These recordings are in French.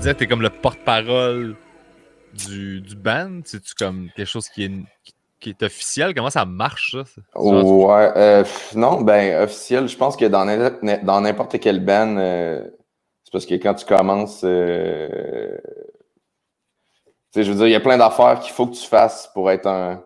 disais, t'es comme le porte-parole du, du band. C'est-tu comme quelque chose qui est, qui est officiel? Comment ça marche, ça? Ouais, euh, non, ben, officiel, je pense que dans n'importe quel band, euh, c'est parce que quand tu commences, euh, je veux dire, il y a plein d'affaires qu'il faut que tu fasses pour être un,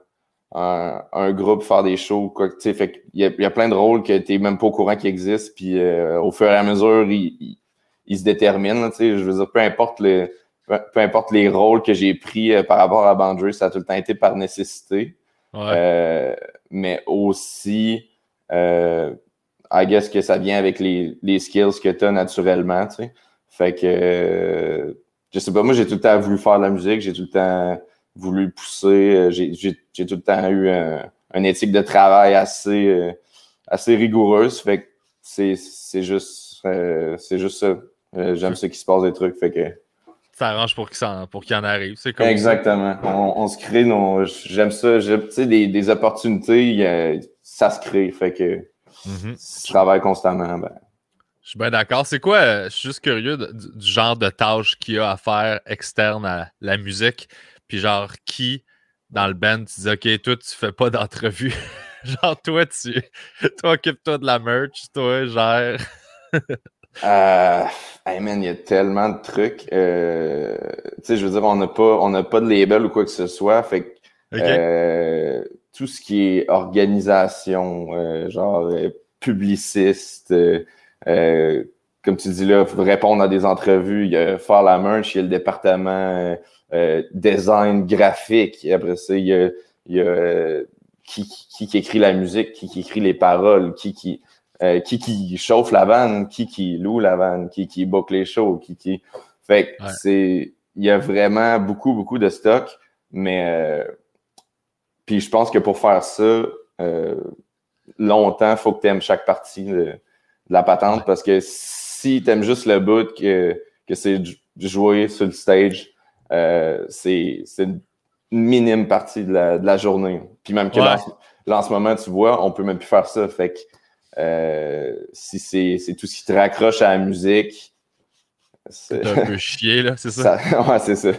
un, groupe, faire des shows, quoi. Il, y a, y a plein de rôles que tu n'es même pas au courant qui existent, puis au fur et à mesure, ils, ils, se déterminent. Je veux dire, peu importe les, peu importe les rôles que j'ai pris par rapport à Boundary, ça a tout le temps été par nécessité. Euh, mais aussi, euh, I guess que ça vient avec les, les skills que tu as naturellement, tu sais. Fait que, euh, je sais pas, moi, j'ai tout le temps voulu faire de la musique, j'ai tout le temps voulu pousser, euh, j'ai tout le temps eu un, une éthique de travail assez, assez rigoureuse. Fait que c'est juste, c'est juste ça. J'aime ça qui se passe des trucs. Fait que ça arrange pour qu'il en, en arrive. C'est comme Exactement. On, se crée nos. J'aime ça. Tu sais, des, des opportunités, ça se crée. Fait que mm tu travailles constamment. Ben. Je suis bien d'accord. C'est quoi, je suis juste curieux du, genre de tâches qu'il y a à faire externe à la musique. Puis genre, qui dans le band, tu dis, OK, toi, tu fais pas d'entrevue. genre, toi, tu toi, occupe-toi de la merch, toi, genre. Euh, hey man, il y a tellement de trucs. Euh, tu sais, je veux dire, on n'a pas, on n'a pas de label ou quoi que ce soit. Fait que euh, tout ce qui est organisation, euh, genre euh, publiciste, comme tu dis là, répondre à des entrevues, il y a faire la merch, il y a le département design graphique. après ça, il y a, il y a qui, qui, qui, écrit la musique, qui, qui écrit les paroles, qui, qui euh, qui qui chauffe la vanne, qui qui loue la vanne, qui qui boucle les shows, qui qui. Fait que c'est. Il y a vraiment beaucoup, beaucoup de stock, mais. Euh, puis je pense que pour faire ça euh, longtemps, il faut que tu aimes chaque partie de, la patente parce que si tu aimes juste le bout que, que c'est jouer sur le stage, c'est une minime partie de la, de la journée. Puis même que là, en ce moment, tu vois, on peut même plus faire ça. Fait que euh, si c'est tout ce qui te raccroche à la musique. C'est un peu chier, là, c'est ça? ouais, c'est ça.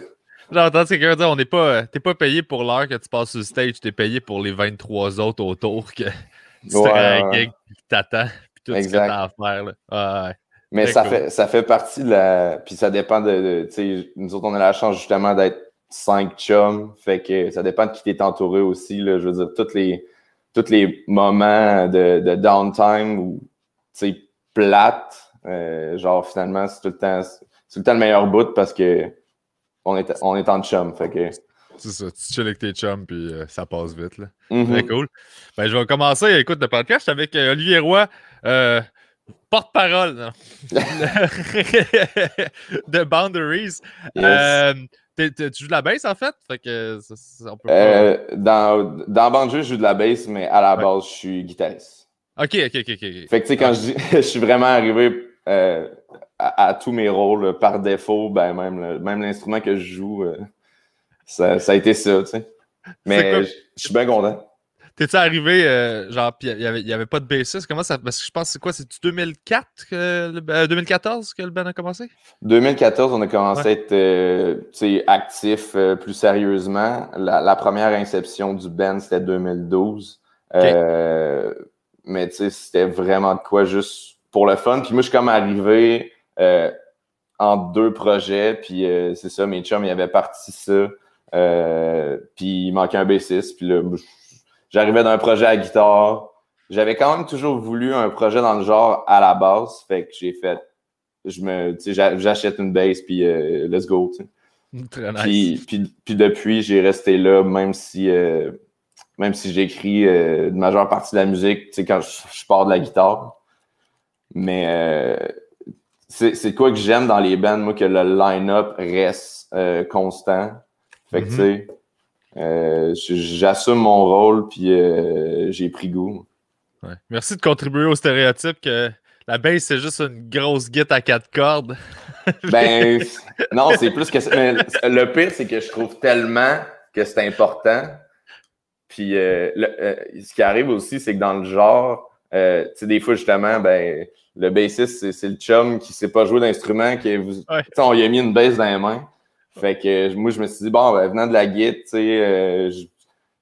J'entends quelqu'un dire on n'est pas, t'es pas payé pour l'heure que tu passes sur le stage, t'es payé pour les 23 autres autour que tu ouais, un gig qui t'attend, puis tout ce que t'as à faire. Là. Mais ça, fait, ça fait partie de la. Puis ça dépend de. tu sais, nous autres, on a la chance justement d'être cinq chums. Fait que ça dépend de qui t'es entouré aussi. Là. Je veux dire, toutes les tous les moments de, de downtime où c'est plate, euh, genre finalement, c'est tout le temps tout le temps le meilleur bout parce que on est, on est en chum. Fait que. C'est ça, tu chill avec tes chums puis euh, ça passe vite. Là. Mm-hmm. Très cool. Ben, je vais commencer à écouter le podcast avec euh, Olivier Roy, porte-parole de Boundaries. Tu joues de la bass en fait? fait que on peut euh, dans, dans Banjo, je joue de la bass, mais à la base, je suis guitariste. Ok, ok, ok. ok. Fait que tu sais, quand je, dis, je suis vraiment arrivé euh, à, tous mes rôles par défaut, ben même, même l'instrument que je joue, euh, ça, ça, a été ça, tu sais. Mais je suis bien content. T'es-tu arrivé, euh, genre, il n'y avait, y avait pas de bassiste? Comment ça. Parce que je pense, c'est quoi? C'est 2004 que 2014 que le band a commencé? 2014, on a commencé à être euh, actif euh, plus sérieusement. La, première inception du band, c'était 2012. mais tu sais, c'était vraiment de quoi juste pour le fun. Puis moi, je suis comme arrivé en deux projets. Puis c'est ça, mes chums, ils avaient parti ça. puis il manquait un bassiste. Puis là, J'arrivais d'un projet à guitare. J'avais quand même toujours voulu un projet dans le genre à la base. Fait que j'ai fait, je me, j'achète une bass puis euh, let's go. Très nice. Puis, puis, depuis, j'ai resté là, même si, euh, même si j'écris euh, une majeure partie de la musique, quand je, pars de la guitare. Mais c'est quoi que j'aime dans les bands, moi, que le line-up reste constant. Fait que, mm-hmm. tu sais, euh, j'assume mon rôle, puis euh, j'ai pris goût. Merci de contribuer au stéréotype que la bass, c'est juste une grosse guitare à quatre cordes. ben, non, c'est plus que ça. le pire, c'est que je trouve tellement que c'est important. Puis, euh, ce qui arrive aussi, c'est que dans le genre, tu sais, des fois, justement, ben, le bassiste, c'est le chum qui sait pas jouer d'instrument, qui vous, on lui a mis une baisse dans les mains. Fait que moi, je me suis dit, bon, ben, venant de la guide, tu sais, euh, je,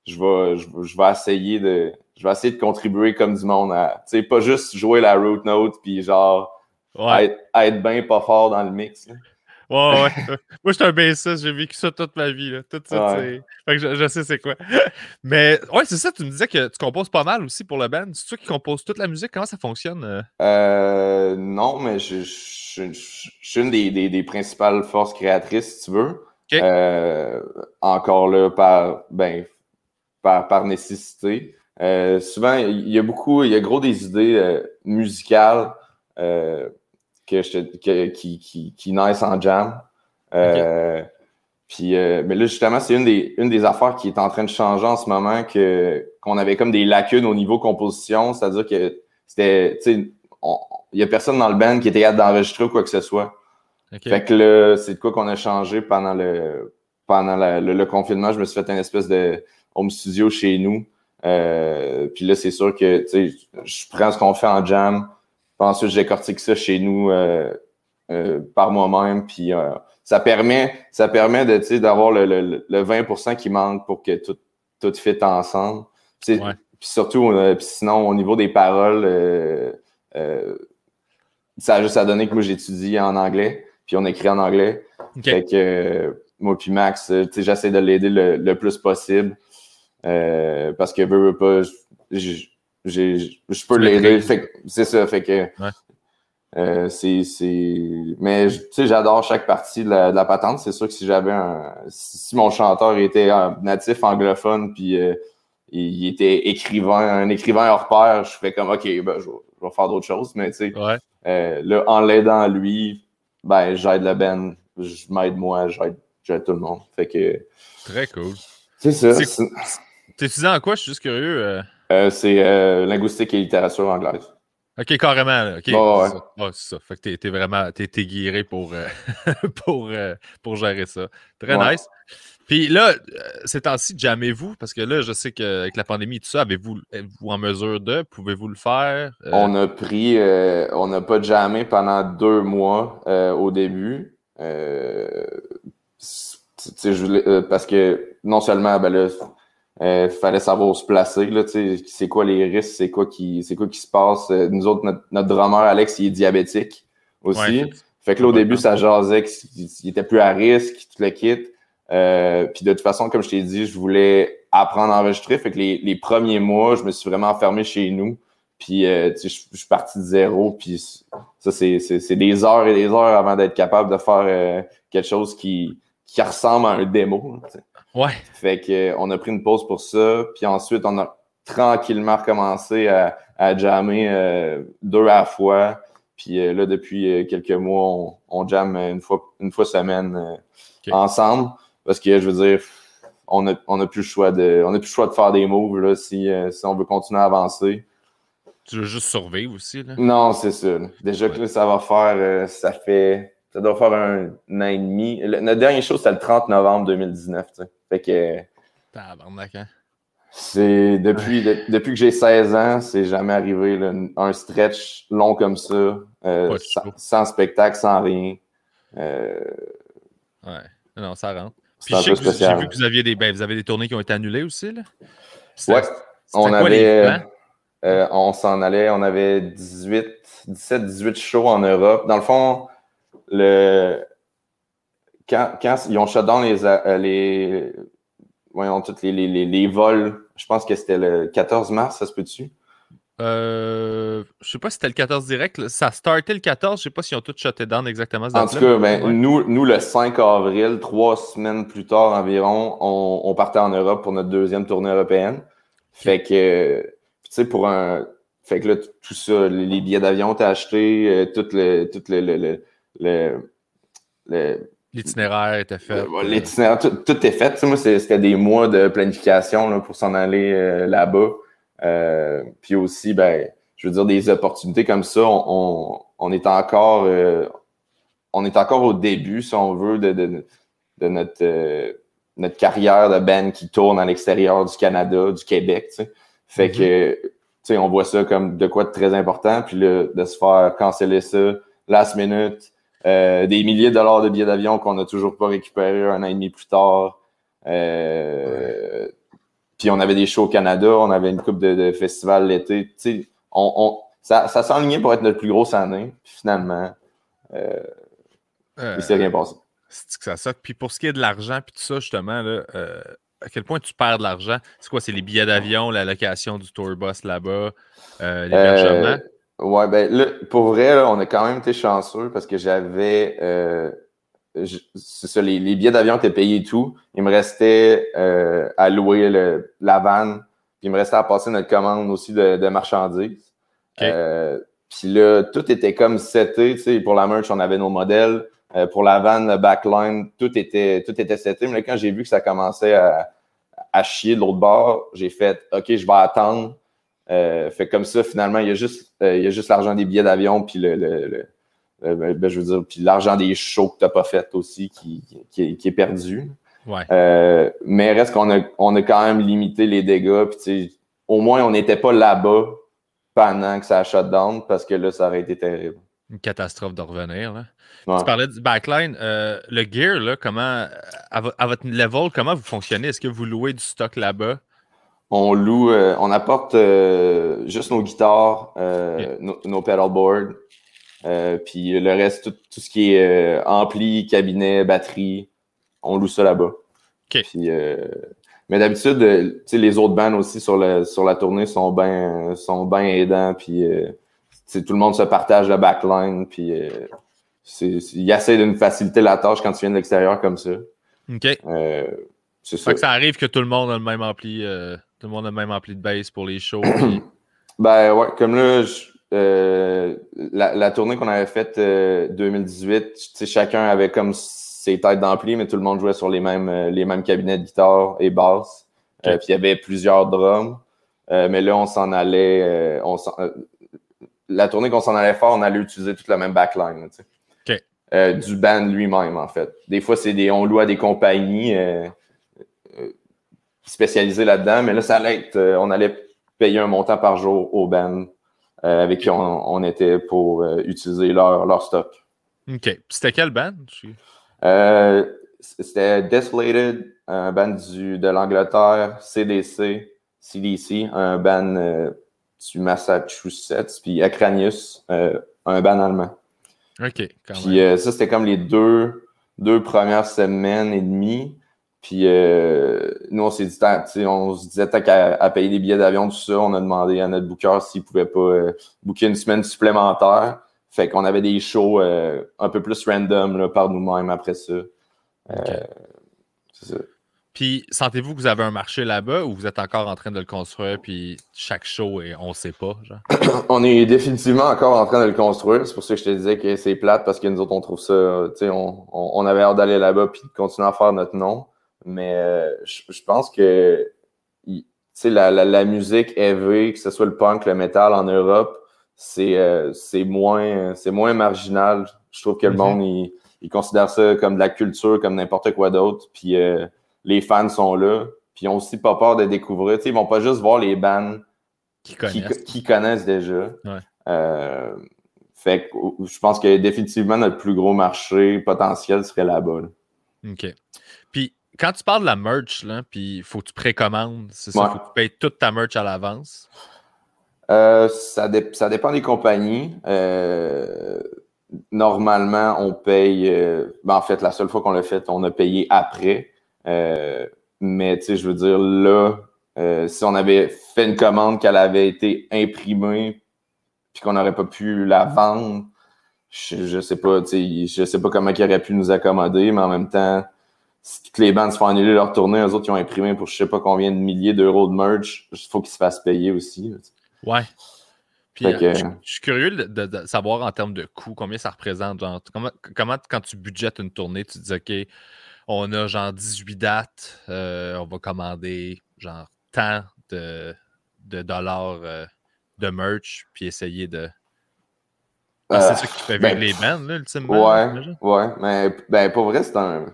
je, vais, je, vais essayer de je vais essayer de contribuer comme du monde à, tu sais, pas juste jouer la root note puis genre être, être bien pas fort dans le mix. Ouais, ouais. Moi, je suis un bassiste, j'ai vécu ça toute ma vie. Là. Tout ça, Fait que je, sais c'est quoi. Mais ouais, c'est ça, tu me disais que tu composes pas mal aussi pour le band. C'est toi qui composes toute la musique? Comment ça fonctionne? Euh? euh non, mais je, suis une des, des, principales forces créatrices, si tu veux. Euh, encore là, par, ben, par, par nécessité. Euh, souvent, il y a beaucoup, il y a gros des idées musicales que je qui, qui, qui naissent en jam. Euh, puis, euh, mais là, justement, c'est une des, une des affaires qui est en train de changer en ce moment, que, qu'on avait comme des lacunes au niveau composition, c'est-à-dire que c'était, tu sais, il n'y a personne dans le band qui était hâte d'enregistrer ou quoi que ce soit. Fait que là, c'est de quoi qu'on a changé pendant le pendant le, confinement. Je me suis fait une espèce de home studio chez nous. Euh, puis là, c'est sûr que tu sais, je prends ce qu'on fait en jam, ensuite, j'ai cortiqué ça chez nous euh, euh, par moi-même. Puis euh, ça permet, ça permet de, d'avoir le, le, le, 20% qui manque pour que tout, tout fit ensemble. Puis surtout, sinon, au niveau des paroles, ça a juste à donner que moi, j'étudie en anglais, puis on écrit en anglais. Fait que moi puis Max, j'essaie de l'aider le, plus possible. parce que veux, veux pas, je peux l'aider. C'est ça. Fait que. Euh, c'est, Mais tu sais, j'adore chaque partie de la, patente. C'est sûr que si j'avais un. Si, mon chanteur était natif anglophone puis euh, il était écrivain, un écrivain hors pair, je ferais comme OK, ben, je, vais faire d'autres choses. Mais tu sais, euh, là, en l'aidant lui, ben j'aide la Ben, je m'aide moi, j'aide, j'aide tout le monde. Fait que. Très cool. C'est ça. T'es étudiant en quoi? Je suis juste curieux. Euh, c'est euh, linguistique et littérature anglaise. OK, carrément. OK. ouais. c'est ça. Fait que t'es, vraiment t'es, guiré pour, euh, pour, pour gérer ça. Très nice. Puis là, ces temps-ci, jamais-vous? Parce que là, je sais qu'avec la pandémie et tout ça, avez-vous êtes-vous en mesure de? Pouvez-vous le faire? On a pris, on n'a pas jamais pendant deux mois au début. parce que non seulement, ben là, il euh, fallait savoir se placer. Là, c'est quoi les risques, c'est quoi qui c'est quoi qui se passe. Euh, nous autres, notre, drummer Alex, il est diabétique aussi. fait que là, au début, ça jasait qu'il était plus à risque, tout le kit. Euh, puis de toute façon, comme je t'ai dit, je voulais apprendre à enregistrer. Fait que les, les premiers mois, je me suis vraiment enfermé chez nous. Puis je, je, suis parti de zéro. Puis ça, c'est des heures et des heures avant d'être capable de faire quelque chose qui, qui ressemble à un démo. Ouais. Fait que on a pris une pause pour ça. Puis ensuite, on a tranquillement recommencé à, à jammer euh, deux à la fois. Puis euh, là, depuis euh, quelques mois, on, on jamme une fois, une fois semaine ensemble. Parce que je veux dire, on a, on a plus le choix de. On a plus le choix de faire des moves là, si, si on veut continuer à avancer. Tu veux juste survivre aussi, là? Non, c'est ça. Déjà que ça va faire. ça fait. Ça doit faire un, an et demi. notre dernière chose, c'était le 30 novembre 2019. Tu sais. Fait que. Hein? C'est depuis, depuis que j'ai 16 ans, c'est jamais arrivé un stretch long comme ça, euh, sans, spectacle, sans rien. Euh, ouais, non, ça rentre. Puis j'ai vu que vous aviez des, ben, vous avez des tournées qui ont été annulées aussi. Là. Ouais, on avait. Euh, on s'en allait, on avait 18, 17, 18 shows en Europe. Dans le fond, le, quand, quand ils ont shut down les, euh, les, voyons, tous les, les, les, vols, je pense que c'était le 14 mars, ça se peut-tu? Euh, je sais pas si c'était le 14 direct. Ça startait le 14. Je sais pas s'ils ont tous shutté down exactement. En tout cas, ben, nous, nous, le 5 avril, trois semaines plus tard environ, on, on partait en Europe pour notre deuxième tournée européenne. Fait que, tu sais, pour un. Fait que là, tout ça, les billets d'avion, t'as acheté, euh, tout le, tout le, le, le, le L'itinéraire était fait. Euh, l'itinéraire, tout, est fait. moi, c'était des mois de planification là, pour s'en aller euh, là-bas. Euh, puis aussi, ben, je veux dire, des opportunités comme ça, on, on, est encore on est encore au début, si on veut, de, de, de notre, notre carrière de band qui tourne à l'extérieur du Canada, du Québec. Fait mm-hmm. que sais, on voit ça comme de quoi de très important. Puis là, de se faire canceller ça last minute, euh, des milliers de dollars de billets d'avion qu'on n'a toujours pas récupéré un an et demi plus tard. Euh, puis on avait des shows au Canada, on avait une coupe de, de festivals l'été. On, on, ça, ça s'enlignait pour être notre plus grosse année. Puis finalement, euh, il s'est rien passé. C'est que ça saute. Puis pour ce qui est de l'argent, puis tout ça, justement, là, à quel point tu perds de l'argent? C'est quoi? C'est les billets d'avion, la location du tour bus là-bas, euh, l'hébergement? Ouais, ben là, pour vrai, là, on a quand même été chanceux parce que j'avais. Euh, c'est ça, les, billets d'avion étaient payés et tout. Il me restait euh, à louer le, la vanne, puis il me restait à passer notre commande aussi de, de marchandises. Euh, puis là, tout était comme seté, tu sais, pour la merch, on avait nos modèles. Euh, pour la vanne, le backline, tout était, tout était seté. Mais là, quand j'ai vu que ça commençait à, à chier de l'autre bord, j'ai fait OK, je vais attendre. Euh, fait comme ça, finalement, il y a juste, euh, il y a juste l'argent des billets d'avion, puis le, le, ben, ben, je veux dire, puis l'argent des shows que tu n'as pas fait aussi qui, qui, qui, est, perdu. Ouais. Euh, mais reste qu'on a, on a quand même limité les dégâts. Puis, au moins, on n'était pas là-bas pendant que ça a shut down parce que là, ça aurait été terrible. Une catastrophe de revenir. Là. Tu parlais du backline. Le gear, là, comment, à, votre level, comment vous fonctionnez? Est-ce que vous louez du stock là-bas? On loue, euh, on apporte euh, juste nos guitares, nos, pedalboards, puis le reste, tout, ce qui est ampli, cabinet, batterie, on loue ça là-bas. mais d'habitude, les autres bands aussi sur, le, sur la tournée sont bien sont ben aidants, puis tout le monde se partage le backline, puis il essaie de nous faciliter la tâche quand tu viens de l'extérieur comme ça. OK. Euh, c'est ça. que ça arrive que tout le monde a le même ampli, euh, tout le monde a même ampli de base pour les shows. ben ouais, comme là, euh, la, tournée qu'on avait faite 2018, chacun avait comme ses têtes d'ampli, mais tout le monde jouait sur les mêmes, les mêmes cabinets de guitare et basse. puis il y avait plusieurs drums. mais là, on s'en allait. on la tournée qu'on s'en allait faire, on allait utiliser toute la même backline. Euh, du band lui-même, en fait. Des fois, c'est des, on loue à des compagnies euh, euh, spécialisées là-dedans, mais là, ça allait être, on allait payer un montant par jour au band avec qui on, était pour utiliser leur, leur stock. OK. C'était quel band? C'était Desolated, un band du, de l'Angleterre, CDC, CDC, un band du Massachusetts, puis Acranius, un band allemand. OK. Puis euh, ça, c'était comme les deux, deux premières semaines et demie. Puis euh, nous, on s'est dit, on se disait, tant qu'à payer des billets d'avion, tout ça, on a demandé à notre booker s'il pouvait pas euh, booker une semaine supplémentaire. Fait qu'on avait des shows un peu plus random là, par nous-mêmes après ça. c'est ça. Puis, sentez-vous que vous avez un marché là-bas ou vous êtes encore en train de le construire, puis chaque show, et on ne sait pas? Genre? on est définitivement encore en train de le construire. C'est pour ça que je te disais que c'est plate parce que nous autres, on trouve ça. Tu sais, on, on, avait hâte d'aller là-bas puis de continuer à faire notre nom. Mais euh, je, pense que la, la, la, musique heavy, que ce soit le punk, le metal en Europe, c'est euh, moins, moins marginal. Je trouve que le mm-hmm. monde, il, il, considère ça comme de la culture, comme n'importe quoi d'autre. Puis. Euh, les fans sont là, puis ils ont aussi pas peur de découvrir. Ils ils vont pas juste voir les bands qui connaissent, qui, connaissent déjà. Fait que je pense que définitivement notre plus gros marché potentiel serait là-bas. OK. Quand tu parles de la merch, là, puis il faut que tu précommandes, c'est ça? Faut que tu payes toute ta merch à l'avance? Euh, ça, ça, dépend des compagnies. Euh, normalement, on paye. Ben, en fait, la seule fois qu'on l'a fait, on a payé après. Euh, mais tu sais, je veux dire, là, euh, si on avait fait une commande qu'elle avait été imprimée puis qu'on n'aurait pas pu la vendre, je, je sais pas, tu sais, je sais pas comment ils auraient pu nous accommoder, mais en même temps, si toutes les bandes se font annuler leur tournée, eux autres, ils ont imprimé pour je sais pas combien de milliers d'euros de merch, il faut qu'ils se fassent payer aussi. Ouais. Puis, euh, je, suis curieux de, savoir en termes de coûts, combien ça représente. Genre, comment, comment, quand tu budgètes une tournée, tu te dis, OK, on a genre 18 dates. Euh, on va commander genre tant de, dollars euh, de merch, puis essayer de. C'est euh, ça qui fait vivre ben, les bands, là, ultimement. Ouais, ouais. Mais ben, pour vrai, c'est un.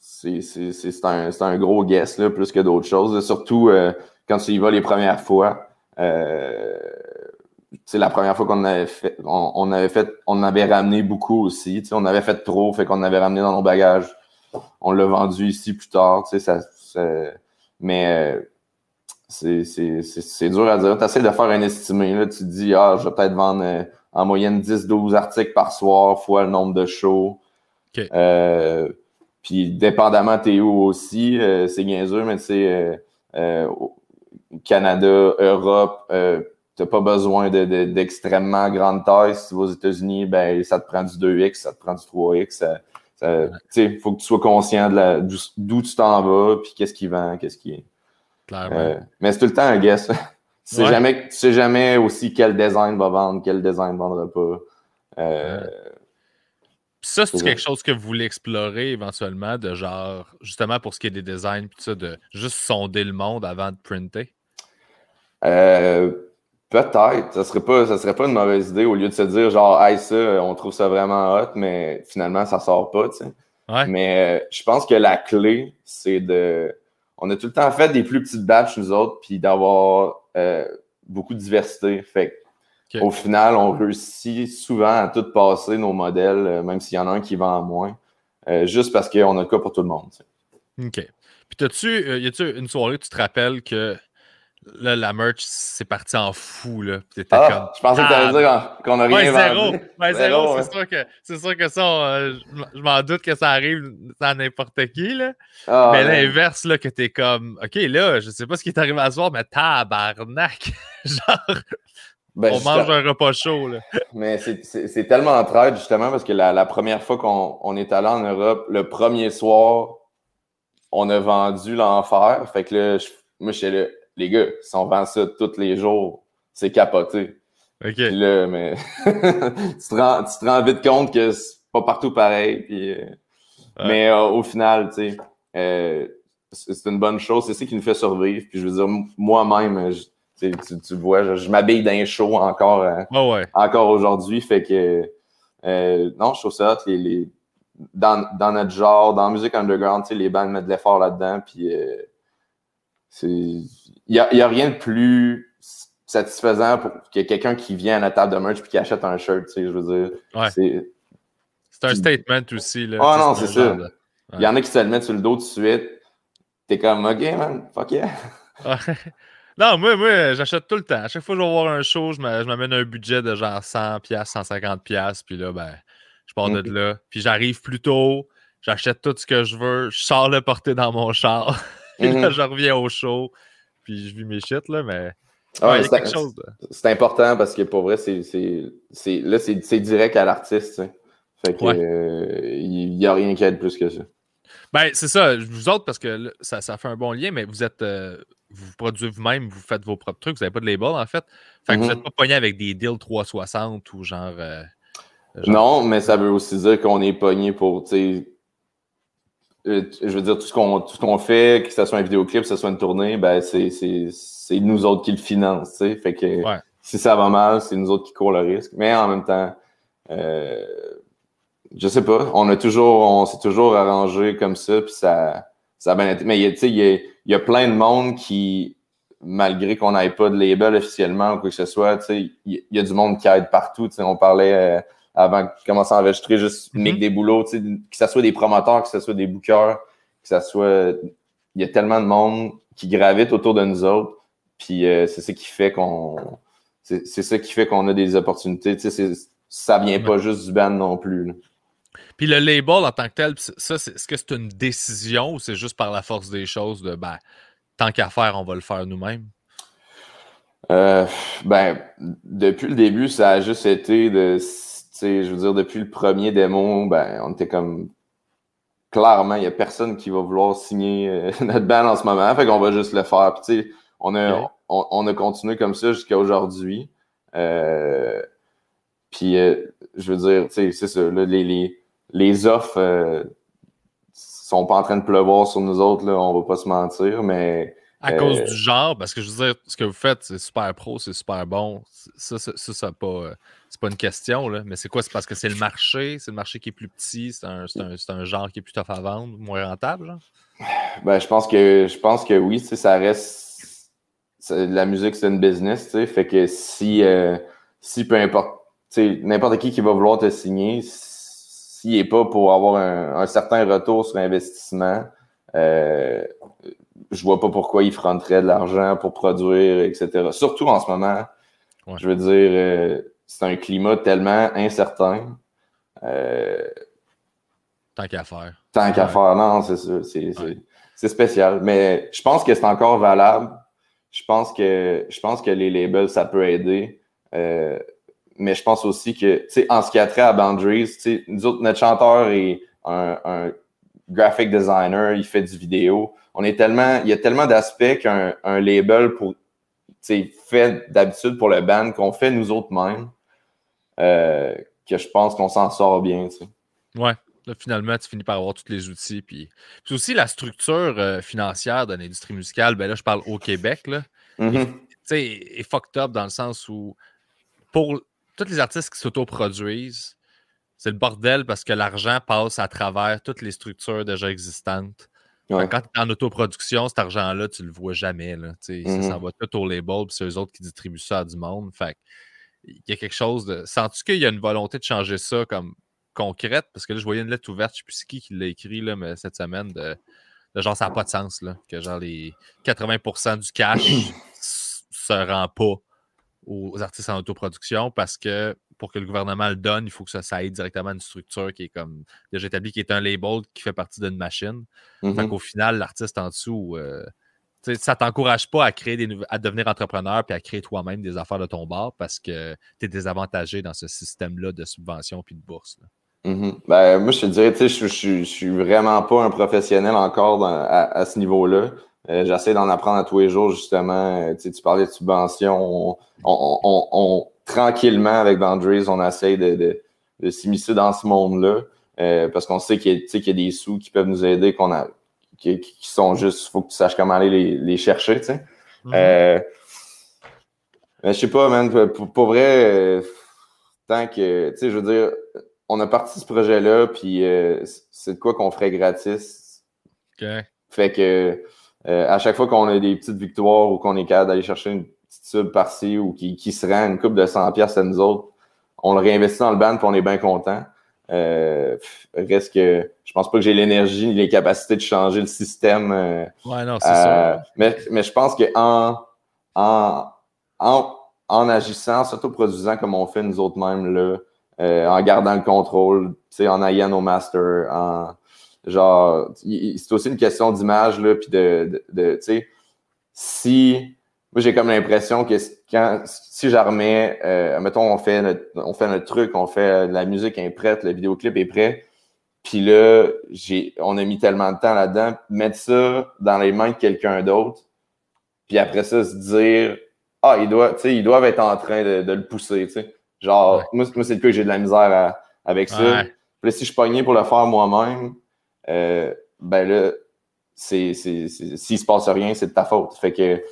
C'est un, un, gros guess, là, plus que d'autres choses. Surtout quand tu y vas les premières fois. c'est la première fois qu'on avait fait, on, avait fait, on avait ramené beaucoup aussi. On avait fait trop, fait qu'on avait ramené dans nos bagages. On l'a vendu ici plus tard. Ça, ça, mais c'est dur à dire. Tu essaies de faire un estimé. Là, tu te dis, ah, je vais peut-être vendre euh, en moyenne 10-12 articles par soir, fois le nombre de shows. Euh, puis, dépendamment, t'es où aussi, euh, c'est sûr, mais tu sais, Canada, Europe, t'as pas besoin d'extrêmement grande taille. Si tu vas aux États-Unis, ben, ça te prend du 2X, ça te prend du 3X. Il faut que tu sois conscient d'où tu t'en vas, puis qu'est-ce qui vend, qu'est-ce qui est. Euh, mais c'est tout le temps un guess. tu sais jamais, sais jamais aussi quel design va vendre, quel design ne vendra pas. Euh, ça, c'est quelque chose que vous voulez explorer éventuellement, de genre, justement pour ce qui est des designs, puis ça, de juste sonder le monde avant de printer? Euh, peut-être. Ça serait pas, ça serait pas une mauvaise idée au lieu de se dire genre, hey, ça, on trouve ça vraiment hot, mais finalement, ça sort pas, tu sais. Mais je pense que la clé, c'est de on a tout le temps fait des plus petites batches, nous autres, puis d'avoir euh, beaucoup de diversité. Fait au final, on réussit souvent à tout passer nos modèles, euh, même s'il y en a un qui vend moins, euh, juste parce qu'on a le cas pour tout le monde. OK. Puis, t'as-tu, y a-tu une soirée, tu te rappelles que Là, la merch, c'est parti en fou, là. Ah, je pensais que tu allais dire qu'on n'a rien ouais, zéro. Ouais, zéro, c'est sûr, que, c'est sûr que ça, euh, je m'en doute que ça arrive à n'importe qui, là. Ah, mais l'inverse, là, que t'es comme, OK, là, je sais pas ce qui est arrivé à soir, mais tabarnak! Genre, ben, on mange un repas chaud, là. Mais c'est tellement entraide, justement, parce que la, la première fois qu'on on est allé en Europe, le premier soir, on a vendu l'enfer. Fait que là, je, moi, suis là les gars, si on vend ça tous les jours, c'est capoté. OK. là, mais tu, te rends, vite compte que c'est pas partout pareil. Euh, mais euh, au final, tu sais, euh, c'est une bonne chose. C'est ça qui nous fait survivre. Puis je veux dire, moi-même, tu, tu vois, je, m'habille d'un show encore, encore aujourd'hui. Fait que, non, je trouve ça Les, dans, dans, notre genre, dans la musique underground, les bands mettent de l'effort là-dedans. Puis c'est il n'y a, rien de plus satisfaisant pour que quelqu'un qui vient à la table de merch et qui achète un shirt, tu sais, je veux dire. C'est un statement aussi. Là, ah non, c'est ça. Il y en a qui se le mettent sur le dos tout de suite. T'es comme, OK, man, fuck yeah. non, moi, moi j'achète tout le temps. À chaque fois que je vais voir un show, je m'amène un budget de genre 100$, 150$, puis là, ben, je pars de là. Puis j'arrive plus tôt, j'achète tout ce que je veux, je sors le porter dans mon char, puis là, mm-hmm. je reviens au show puis je vis mes shit, là, mais. Ah c'est important parce que pour vrai, c'est là, c'est direct à l'artiste. Fait que il n'y a rien qui aide plus que ça. Ben, c'est ça. Vous autres, parce que ça, ça, fait un bon lien, mais vous êtes. Euh, vous produisez vous-même, vous faites vos propres trucs, vous n'avez pas de label en fait. Fait que vous n'êtes mm-hmm. pas pogné avec des deals 360 ou genre, euh, genre. Non, mais ça veut aussi dire qu'on est pogné pour, euh, je veux dire, tout ce qu'on fait, que ce soit un vidéoclip, que ce soit une tournée, ben c'est nous autres qui le financent. Fait que si ça va mal, c'est nous autres qui courent le risque. Mais en même temps, euh, je sais pas, on a toujours, on s'est toujours arrangé comme ça, puis ça, ça a bien été. Mais il y, a, y a plein de monde qui, malgré qu'on n'ait pas de label officiellement ou quoi que ce soit, il y, y, a du monde qui aide partout. On parlait. Euh, avant de commencer à enregistrer, juste mm des boulots, que ce soit des promoteurs, que ce soit des bookers, que ce soit. Il y a tellement de monde qui gravite autour de nous autres. Puis euh, c'est ça qui fait qu'on. C'est ça qui fait qu'on a des opportunités. Ça vient pas juste du band non plus. Puis le label en tant que tel, ça, est-ce que c'est une décision ou c'est juste par la force des choses de ben, tant qu'à faire, on va le faire nous-mêmes? Euh, ben, depuis le début, ça a juste été de je veux dire, depuis le premier démo, ben, on était comme clairement, il n'y a personne qui va vouloir signer euh, notre band en ce moment. Fait qu'on va juste le faire. Puis, on a, on, a continué comme ça jusqu'à aujourd'hui. Euh, puis, euh, je veux dire, c'est ça, les, les, les offres euh, sont pas en train de pleuvoir sur nous autres, là, on va pas se mentir, mais à cause du genre, parce que je veux dire, ce que vous faites, c'est super pro, c'est super bon. Ça, ça, ça, pas, c'est pas une question, là. Mais c'est quoi? C'est parce que c'est le marché, c'est le marché qui est plus petit, c'est un, un, un, genre qui est plus tough à vendre, moins rentable, genre? Ben, je pense que je pense que oui, ça reste. la musique, c'est une business, tu sais. Fait que si, euh, si peu importe, n'importe qui qui va vouloir te signer, s'il n'est pas pour avoir un, certain retour sur investissement, euh, je vois pas pourquoi il fronterait de l'argent pour produire, etc. Surtout en ce moment, je veux dire, euh, c'est un climat tellement incertain. Euh, tant qu'à faire. Tant qu'à faire, non, c'est. C'est spécial. Mais je pense que c'est encore valable. Je pense que je pense que les labels, ça peut aider. Mais je pense aussi que, tu sais, en ce qui a trait à Boundaries, tu sais, nous autres, notre chanteur est un, graphic designer, il fait du vidéo. On est tellement, il y a tellement d'aspects qu'un label pour, fait d'habitude pour le band qu'on fait nous autres mêmes, euh, que je pense qu'on s'en sort bien, tu sais. Ouais. Là, finalement, tu finis par avoir tous les outils. Puis, puis aussi la structure euh, financière de l'industrie musicale, ben là, je parle au Québec, là. Tu sais, est fucked up dans le sens où pour tous les artistes qui s'autoproduisent, c'est le bordel parce que l'argent passe à travers toutes les structures déjà existantes. Quand tu es en autoproduction, cet argent-là, tu le vois jamais. Là, Ça s'en va tout au label, puis c'est eux autres qui distribuent ça à du monde. Fait il y a quelque chose de. Sens-tu qu'il y a une volonté de changer ça comme concrète? Parce que là, je voyais une lettre ouverte, je ne sais plus qui qui l'a écrit là, mais cette semaine, de, genre, ça n'a pas de sens. Là, que genre les 80% du cash se rend pas aux artistes en autoproduction parce que pour que le gouvernement le donne, il faut que ça, ça aille directement à une structure qui est comme déjà établie, qui est un label qui fait partie d'une machine. Fait mm-hmm. qu'au final, l'artiste en dessous, euh, ça t'encourage pas à créer des à devenir entrepreneur puis à créer toi-même des affaires de ton bar parce que tu es désavantagé dans ce système-là de subvention puis de bourse. Mm-hmm. Ben, moi, je te dirais, je, je, je, suis vraiment pas un professionnel encore à, ce niveau-là. Euh, j'essaie d'en apprendre à tous les jours, justement. Euh, tu parlais de subventions. On, tranquillement, avec Boundaries, on essaie de, de, s'immiscer dans ce monde-là. Euh, parce qu'on sait qu'il y, a des sous qui peuvent nous aider, qu'on a, qui, sont juste, il faut que tu saches comment aller les, chercher, tu sais. Mm-hmm. mais je sais pas, man, pour, vrai, tant que, tu sais, je veux dire, on a parti ce projet-là, puis c'est de quoi qu'on ferait gratis. Fait que euh, à chaque fois qu'on a des petites victoires ou qu'on est capable d'aller chercher une petite sub par-ci ou qui, qui, se rend une coupe de 100 pièces à nous autres, on le réinvestit dans le band puis on est bien content. Euh, reste que je pense pas que j'ai l'énergie ni les capacités de changer le système. Euh, ouais, non, c'est ça. Euh, mais, mais je pense qu'en en, en, en agissant, surtout produisant comme on fait nous autres mêmes, là, en gardant le contrôle, en ayant nos masters, en, genre, c'est aussi une question d'image, là, puis de, de, tu sais, si, moi, j'ai comme l'impression que quand, si j'armais, euh, mettons, on fait, notre, on fait notre truc, on fait la musique est prête, le vidéoclip est prêt, puis là, j'ai, on a mis tellement de temps là-dedans, mettre ça dans les mains de quelqu'un d'autre, puis après ça, se dire, ah, ils doivent, ils doivent être en train de, de le pousser, tu sais. Genre, moi, moi c'est le cas que j'ai de la misère avec ça. Puis si je pognais pour le faire moi-même, euh, ben là, s'il se passe rien, c'est de ta faute. Fait que.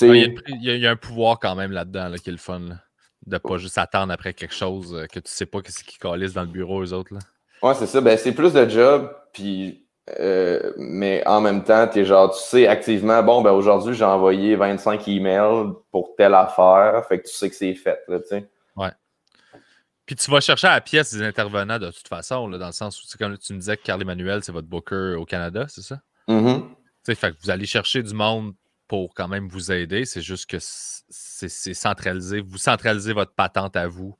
Il y, a un pouvoir quand même là-dedans là, qui est le fun. Là, de pas juste attendre après quelque chose euh, que tu sais pas qu'est-ce qui calisse dans le bureau, eux autres. Là. Ouais, c'est ça. Ben, c'est plus de job, puis. Euh, mais en même temps, es genre, tu sais activement, bon, ben aujourd'hui, j'ai envoyé 25 emails pour telle affaire, fait que tu sais que c'est fait, là, tu sais. Puis tu vas chercher à la pièce des intervenants de toute façon, là, dans le sens où, comme tu me disais que Carl Emmanuel, c'est votre booker au Canada, c'est ça? Mm-hmm. Fait que vous allez chercher du monde pour quand même vous aider. C'est juste que c'est centralisé. Vous centralisez votre patente à vous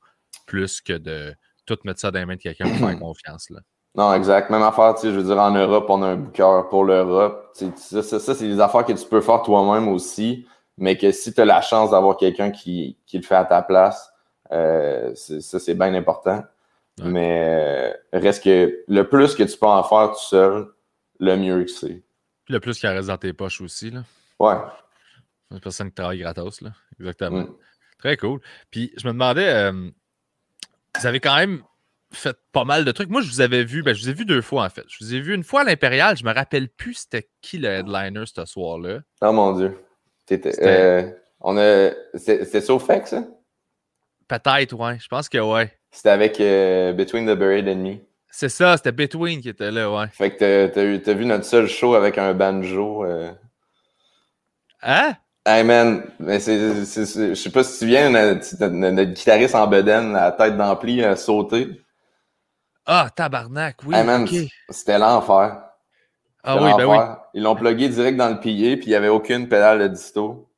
plus que de tout mettre ça dans les mains de quelqu'un pour faire confiance. Là. Non, exact. Même affaire, je veux dire, en Europe, on a un booker pour l'Europe. Ça, ça, ça c'est des affaires que tu peux faire toi-même aussi, mais que si tu as la chance d'avoir quelqu'un qui, qui le fait à ta place, ça, c'est bien important. Mais euh, reste que le plus que tu peux en faire tout seul, le mieux que c'est. Le plus qu'il reste dans tes poches aussi. Là. Ouais. Une personne qui travaille gratos. Là. Exactement. Mm. Très cool. Puis je me demandais, euh, vous avez quand même fait pas mal de trucs. Moi, je vous avais vu, ben, je vous ai vu deux fois en fait. Je vous ai vu une fois à l'Impérial, je me rappelle plus c'était qui le headliner ce soir-là. Oh mon Dieu. C'était, on a, c'était Sofex, ça? Peut-être, ouais. Je pense que ouais. C'était avec euh, Between the Buried and Me. C'est ça, c'était Between qui était là, ouais. Fait que t'as, vu notre seul show avec un banjo. Euh... Hein? Hey man, mais c'est, je sais pas si tu viens, notre, notre, guitariste en bedaine, la tête d'ampli, a sauté. Ah, tabarnak, oui. Hey man, c'était l'enfer. Ah oui, ben oui. Ils l'ont plugué direct dans le pilier, puis il n'y avait aucune pédale de disto.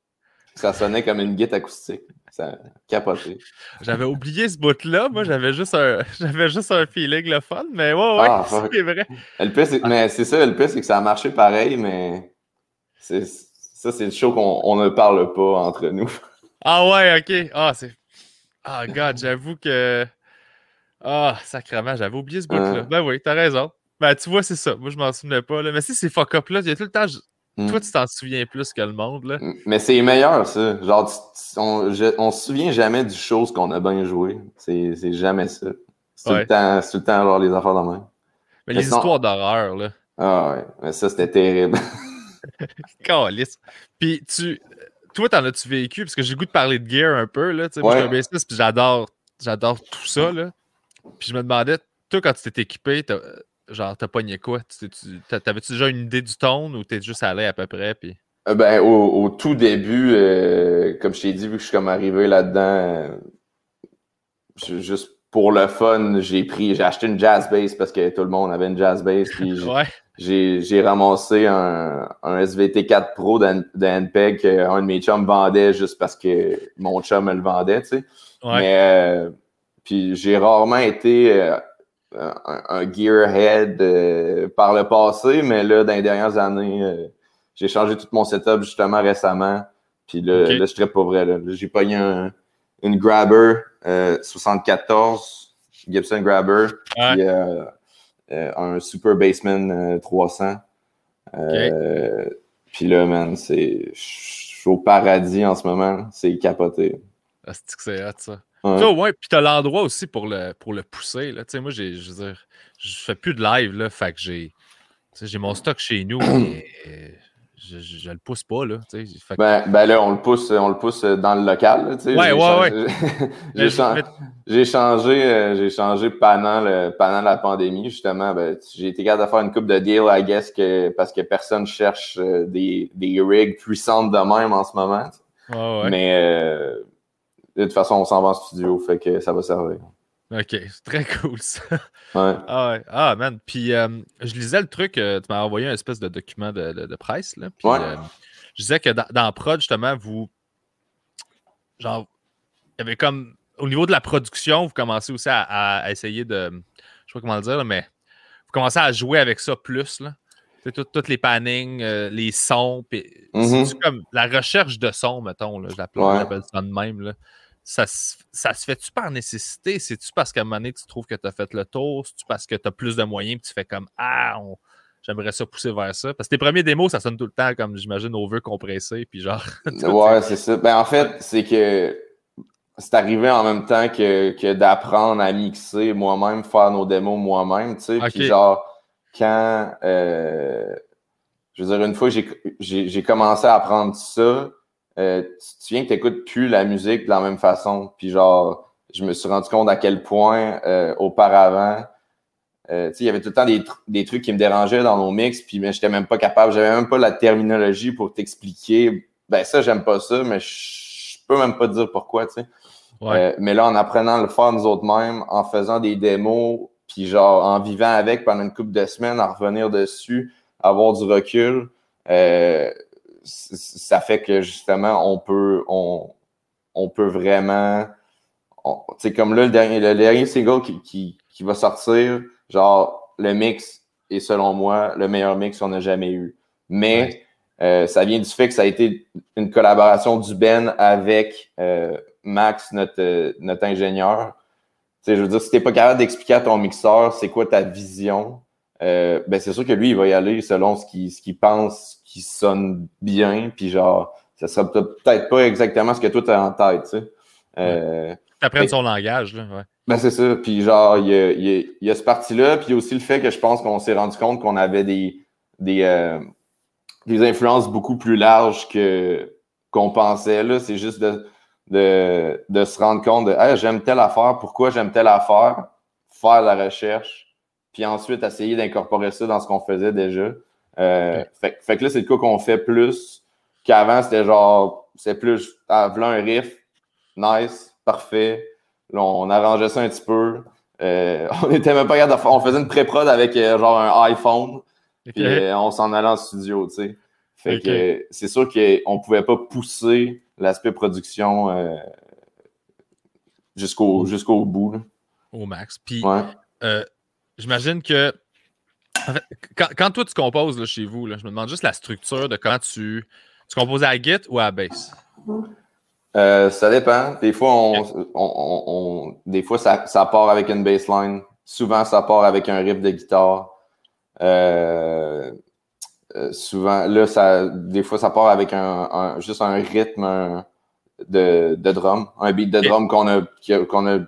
Ça sonnait comme une guitare acoustique. Ça capoté. J'avais oublié ce bout-là. Moi, j'avais juste un j'avais juste un feeling le fun, mais ouais, ouais, ah, c'est vrai. Le mais c'est ça, le c'est que ça a marché pareil, mais c'est ça, c'est le show qu'on ne parle pas entre nous. Ah ouais, ok. Ah, c'est. Ah, God, j'avoue que. Ah, sacrément, j'avais oublié ce bout-là. Ben oui, t'as raison. Ben, tu vois, c'est ça. Moi, je m'en souvenais pas. Là. Mais si ces fuck-up-là, il y a tout le temps. Hmm. Toi, tu t'en souviens plus que le monde. Là. Mais c'est meilleur, ça. Genre, on, on se souvient jamais du chose qu'on a bien joué. C'est jamais ça. C'est tout, le temps, tout le temps avoir les affaires dans main. Mais, les histoires d'horreur, là. Ah ouais, mais ça, c'était terrible. Calice. Puis tu. Toi, t'en as-tu vécu? Parce que j'ai le goût de parler de gear un peu, là. Moi, je suis un puis j'adore, j'adore tout ça, là. Puis je me demandais, toi, quand tu t'es équipé, genre, t'as pogné quoi? T'avais-tu déjà une idée du ton ou t'es juste allé à peu près? Puis... Euh, ben, au, tout début, euh, comme je t'ai dit, vu que je suis comme arrivé là-dedans, euh, juste pour le fun, j'ai pris, j'ai acheté une jazz bass parce que tout le monde avait une jazz bass. Puis j'ai ramassé un, un, SVT4 Pro d'Anpeg qu'un de mes chums vendait juste parce que mon chum me le vendait, tu sais. Mais euh, puis j'ai rarement été euh, un, gearhead euh, par le passé, mais là, dans les dernières années, j'ai changé tout mon setup justement récemment. Puis là, là je suis pas vrai. J'ai pogné un, une Grabber 74, Gibson Grabber. Puis, euh, un Super Baseman 300. Euh, euh, puis là, man, c'est. Je suis au paradis en ce moment. C'est capoté. Ah, c'est que c'est hot, ça? Ouais. ouais, puis t'as l'endroit aussi pour le, pour le pousser. Là. moi, je veux dire, je fais plus de live, là, fait que j'ai, j'ai mon stock chez nous. et, je, je, le pousse pas, là. Ben, ben, là, on le pousse, on le pousse dans le local. Là, ouais, ouais, ouais. j'ai changé, j'ai changé, euh, changé pendant, le, pendant la pandémie, justement. Ben, j'ai été capable de faire une coupe de deal, I guess, que, parce que personne cherche euh, des, des rigs puissantes de même en ce moment. Ouais, ouais. Mais euh, de toute façon, on s'en va en studio, fait que ça va servir. OK, c'est très cool ça. Ouais. Ah, ouais. ah man. Puis euh, je lisais le truc, euh, tu m'as envoyé un espèce de document de, de, presse. Là, puis, ouais. euh, je disais que dans, dans, Prod, justement, vous. Genre, il y avait comme. Au niveau de la production, vous commencez aussi à, à essayer de. Je sais pas comment le dire, mais vous commencez à jouer avec ça plus. Là. Tous les pannings, les sons. Puis, mm-hmm. C'est comme la recherche de son, mettons. Là, je l'appelle ça de même. Là ça, ça se fait-tu par nécessité? C'est-tu parce qu'à un moment donné, tu trouves que tu as fait le tour? C'est-tu parce que tu as plus de moyens et tu fais comme Ah, j'aimerais ça pousser vers ça? Parce que tes premiers démos, ça sonne tout le temps comme, j'imagine, au vœu compressé, puis genre. ouais, c'est ça. Ben, en fait, c'est que c'est arrivé en même temps que, que d'apprendre à mixer moi-même, faire nos démos moi-même, tu sais. Puis genre, quand. Euh, je veux dire, une fois, j'ai commencé à apprendre ça, euh, tu, viens que tu n'écoutes plus la musique de la même façon. Puis genre, je me suis rendu compte à quel point euh, auparavant, euh, il y avait tout le temps des, des, trucs qui me dérangeaient dans nos mix, puis mais j'étais même pas capable, j'avais même pas la terminologie pour t'expliquer. Ben ça, j'aime pas ça, mais je peux même pas te dire pourquoi, tu sais. Ouais. mais là, en apprenant à le faire nous autres mêmes, en faisant des démos, puis genre en vivant avec pendant une couple de semaines, à revenir dessus, avoir du recul, euh, ça fait que justement, on peut, on, on peut vraiment. C'est comme là, le dernier, le dernier single qui, qui, qui, va sortir, genre, le mix est selon moi le meilleur mix qu'on a jamais eu. Mais euh, ça vient du fait que ça a été une collaboration du Ben avec euh, Max, notre, notre ingénieur. sais je veux dire, si t'es pas capable d'expliquer à ton mixeur c'est quoi ta vision, euh, ben c'est sûr que lui, il va y aller selon ce qu'il ce qu'il pense qui sonne bien, puis genre, ça sera peut-être pas exactement ce que toi as en tête, tu sais. Euh, T'apprennes son langage, là, ouais. Ben c'est ça, puis genre, il y a, y, y a, ce parti-là, puis il y a aussi le fait que je pense qu'on s'est rendu compte qu'on avait des, des, euh, des influences beaucoup plus larges que qu'on pensait, là. C'est juste de, de, de se rendre compte de, hey, j'aime telle affaire, pourquoi j'aime telle affaire, faire la recherche, puis ensuite essayer d'incorporer ça dans ce qu'on faisait déjà. Euh, fait, que là, c'est le cas qu'on fait plus Qu'avant, c'était genre, c'est plus, ah, voilà un riff, nice, parfait. Là, on arrangeait ça un petit peu. Euh, on était même pas capable On faisait une pré-prod avec euh, genre un iPhone. Puis on s'en allait en studio, tu sais. Fait que c'est sûr qu'on pouvait pas pousser l'aspect production jusqu'au jusqu'au bout. Au max. Puis j'imagine que quand, toi tu composes là, chez vous, là, je me demande juste la structure de quand tu, tu composes à Git ou à Bass. Euh, ça dépend. Des fois, on, des fois ça, ça, part avec une bassline. Souvent, ça part avec un riff de guitare. Euh, euh, souvent, là, ça, des fois, ça part avec un, juste un rythme de, de, drum, un beat de drum qu'on a, qu'on a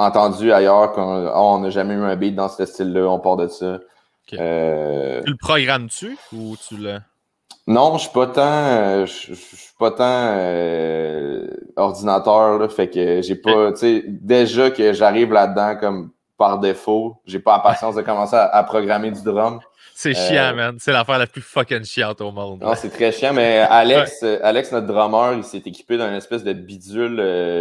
entendu ailleurs, qu'on oh, on n'a jamais eu un beat dans ce style-là, on part de ça. tu le programmes-tu ou tu le. Non, je suis pas tant, euh, je, suis pas tant euh, ordinateur là, fait que j'ai pas, tu sais, déjà que j'arrive là-dedans comme par défaut, j'ai pas la patience de commencer à, programmer du drum. C'est chiant, euh, man. C'est l'affaire la plus fucking chiante au monde. Non, c'est très chiant, mais Alex, Alex, notre drummer, il s'est équipé d'un espèce de bidule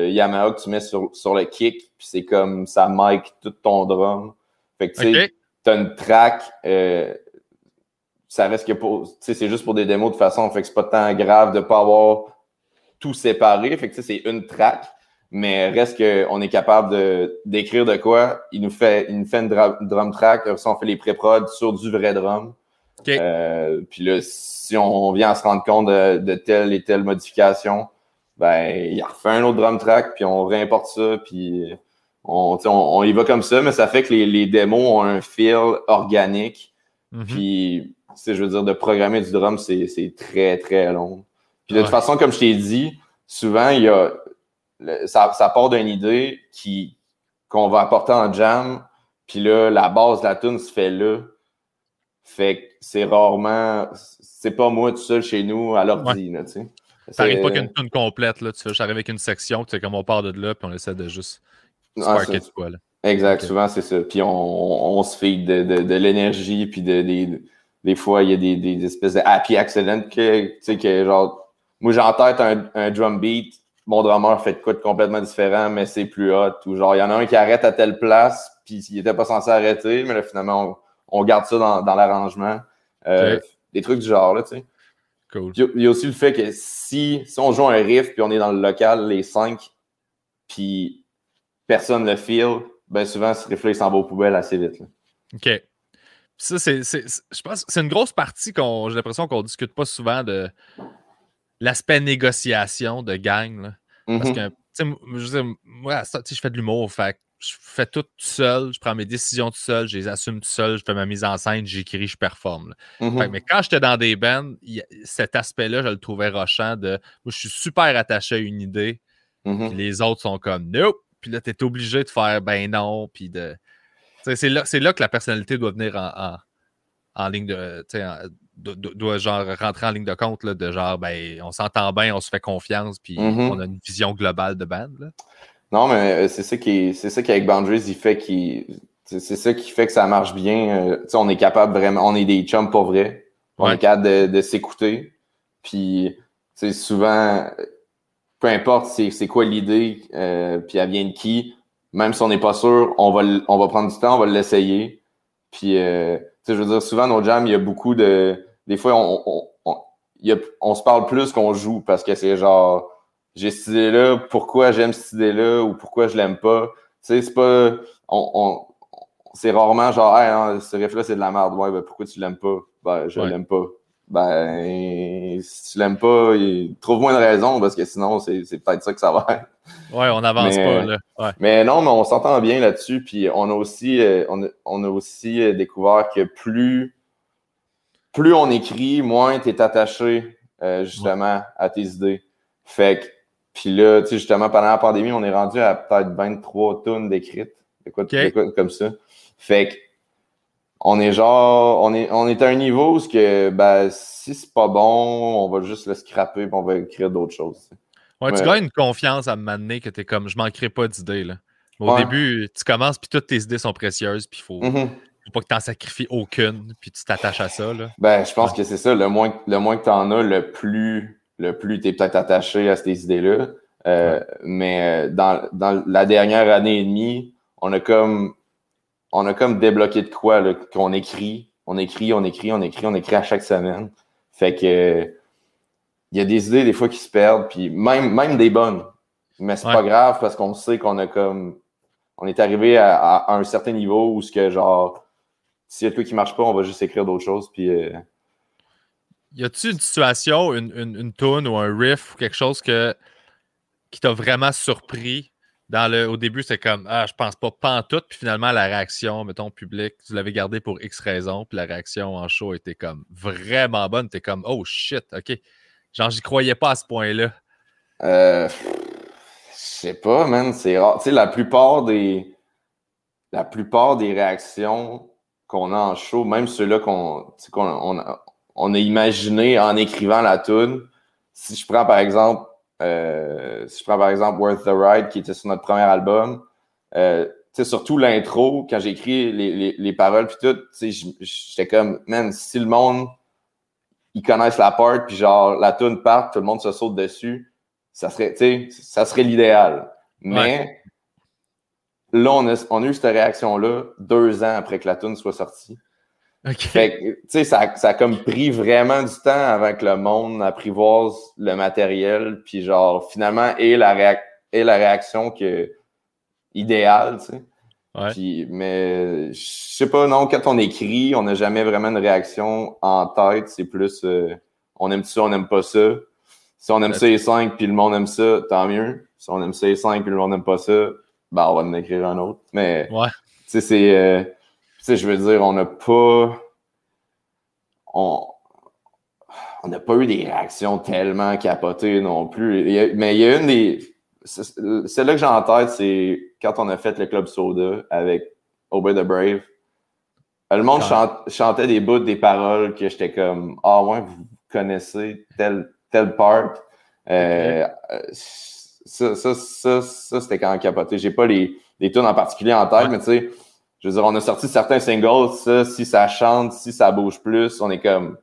Yamaha que tu mets sur, sur le kick, puis c'est comme ça mic tout ton drum. Fait que tu sais, t'as une track ça reste que pour. C'est juste pour des démos de façon. Fait que c'est pas tant grave de pas avoir tout séparé. Fait que c'est une track. Mais reste qu'on est capable de d'écrire de quoi. Il nous fait, il nous fait une drum, track. Ça, on fait les pré-prod sur du vrai drum. Euh, puis là, si on vient à se rendre compte de, telle et telle modification, ben, il refait un autre drum track, puis on réimporte ça, puis on, on, y va comme ça, mais ça fait que les, les démos ont un feel organique. Mm-hmm. Puis je veux dire, de programmer du drum, c'est très, très long. Puis de toute façon, comme je t'ai dit, souvent, il y a ça, ça part d'une idée qui qu'on va apporter en jam, puis là, la base de la tune se fait là. Fait que c'est rarement. C'est pas moi tout seul chez nous à l'ordi, tu sais. Ça n'arrive pas qu'une tune complète, là. Tu j'arrive avec une section, tu sais, comme on part de là, puis on essaie de juste sparker du quoi, là. Exact, souvent c'est ça. Puis on, on, se fait de, de, de l'énergie, puis de, de, des fois, il y a des, des espèces de happy accidents que, tu sais, que genre, moi j'ai en tête un, un, drum beat, mon drummer fait de quoi de complètement différent, mais c'est plus hot. Ou genre, il y en a un qui arrête à telle place, puis il était pas censé arrêter, mais là, finalement, on, garde ça dans, dans l'arrangement. Euh, des trucs du genre, là, tu sais. Cool. Il y a aussi le fait que si, si on joue un riff, puis on est dans le local, les cinq, puis personne le feel, ben souvent, ce riff-là, il s'en va aux poubelles assez vite. Là. OK ça, c'est, je pense c'est une grosse partie qu'on j'ai l'impression qu'on discute pas souvent de l'aspect négociation de gang. Parce mm-hmm. que, je moi, je fais de l'humour, fait je fais tout, tout seul, je prends mes décisions tout seul, je les assume tout seul, je fais ma mise en scène, j'écris, je performe. Mm-hmm. mais quand j'étais dans des bands, cet aspect-là, je le trouvais rochant de moi, je suis super attaché à une idée, mm-hmm. les autres sont comme nope, puis là, tu es obligé de faire ben non, puis de. C'est là, là, que la personnalité doit venir en, en, ligne de. Doit genre rentrer en ligne de compte là, de genre ben on s'entend bien, on se fait confiance, puis mm-hmm. on a une vision globale de band. Non, mais euh, c'est ça qui c'est ça qu'avec Boundaries, il fait qui c'est ça qui fait que ça marche bien. Euh, on est capable vraiment, on est des chums pour vrai. On est capable de, s'écouter. Puis souvent, peu importe c'est quoi l'idée, euh, puis elle vient de qui, même si on n'est pas sûr, on va, on va prendre du temps, on va l'essayer. Puis, euh, tu sais, je veux dire, souvent, nos jams, il y a beaucoup de. Des fois, on, on, on, y a, on se parle plus qu'on joue parce que c'est genre, j'ai cette idée-là, pourquoi j'aime cette idée-là ou pourquoi je l'aime pas? Tu sais, c'est pas. On, on c'est rarement genre, hey, non, ce riff-là, c'est de la merde. Ouais, ben, pourquoi tu l'aimes pas? Ben, je l'aime pas ben, si tu l'aimes pas, trouve-moi une raison parce que sinon, c'est peut-être ça que ça va être. Ouais, on n'avance pas, là. Mais non, mais on s'entend bien là-dessus. Puis on a aussi, euh, on, a, aussi euh, découvert que plus, plus on écrit, moins tu es attaché euh, justement à tes idées. Fait que, puis là, tu sais, justement, pendant la pandémie, on est rendu à peut-être 23 tonnes d'écrites. Quoi, comme ça. Fait que on est genre, on est, on est à un niveau où que, ben, si c'est pas bon, on va juste le scraper et on va écrire d'autres choses. Ouais, tu gagnes une confiance à m'amener que tu es comme, je manquerai pas d'idées. Là. Au début, tu commences puis toutes tes idées sont précieuses puis il faut. Mm-hmm. Faut pas que tu n'en sacrifies aucune, puis tu t'attaches à ça. Là. Ben, je pense que c'est ça. Le moins, le moins que tu en as, le plus, le plus tu es peut-être attaché à ces idées-là. Euh, mais euh, dans, dans, la dernière année et demie, on a comme, on a comme débloqué de quoi qu'on écrit, on écrit, on écrit, on écrit, on écrit à chaque semaine. Fait que il y a des idées des fois qui se perdent, puis même, même des bonnes. Mais c'est pas grave parce qu'on sait qu'on a comme. On est arrivé à, un certain niveau où ce que genre. S'il y a de quoi qui marche pas, on va juste écrire d'autres choses. Puis. Euh, y a-tu une situation, une, une, ou un riff ou quelque chose que, qui t'a vraiment surpris? Dans le, au début, c'est comme Ah, je pense pas, pas en tout. Puis finalement, la réaction, mettons, public, tu l'avais gardé pour X raisons. Puis la réaction en show était comme vraiment bonne. T'es comme Oh shit, OK. Genre, j'y croyais pas à ce point-là. Euh, je sais pas, man, c'est rare. Tu sais, la plupart des. La plupart des réactions qu'on a en show, même ceux-là qu'on on, on, a imaginé en écrivant la tune, si je prends par exemple euh, si je prends par exemple Worth the Ride qui était sur notre premier album, euh, surtout l'intro, quand j'ai écrit les, les, les, paroles puis tout, j'étais comme, man, si le monde, ils connaissent la part, puis genre, la tune part, tout le monde se saute dessus, ça serait, ça serait l'idéal. Mais là, on a, on a, eu cette réaction-là deux ans après que la tune soit sortie. Fait ça, ça a comme pris vraiment du temps avant que le monde apprivoise le matériel, puis genre, finalement, et la, et la réaction que, idéale, tu sais. mais je sais pas, non, quand on écrit, on n'a jamais vraiment une réaction en tête. C'est plus euh, on aime ça, on n'aime pas ça. Si on aime ça les 5 puis le monde aime ça, tant mieux. Si on aime ça les 5 puis le monde n'aime pas ça, ben on va en écrire un autre. Mais ouais. tu sais, c'est. Euh, tu sais, je veux dire, on n'a pas. On on n'a pas eu des réactions tellement capotées non plus. mais il y a une des. Celle-là que j'ai en tête, c'est quand on a fait le Club Soda avec Obey the Brave. Le monde chantait des bouts, des paroles que j'étais comme Ah ouais, vous connaissez tel telle part. Euh, ça, ça, ça, ça c'était quand capoté. J'ai pas les, les tunes en particulier en tête, mais tu sais, je veux dire, on a sorti certains singles, ça, si ça chante, si ça bouge plus, on est comme,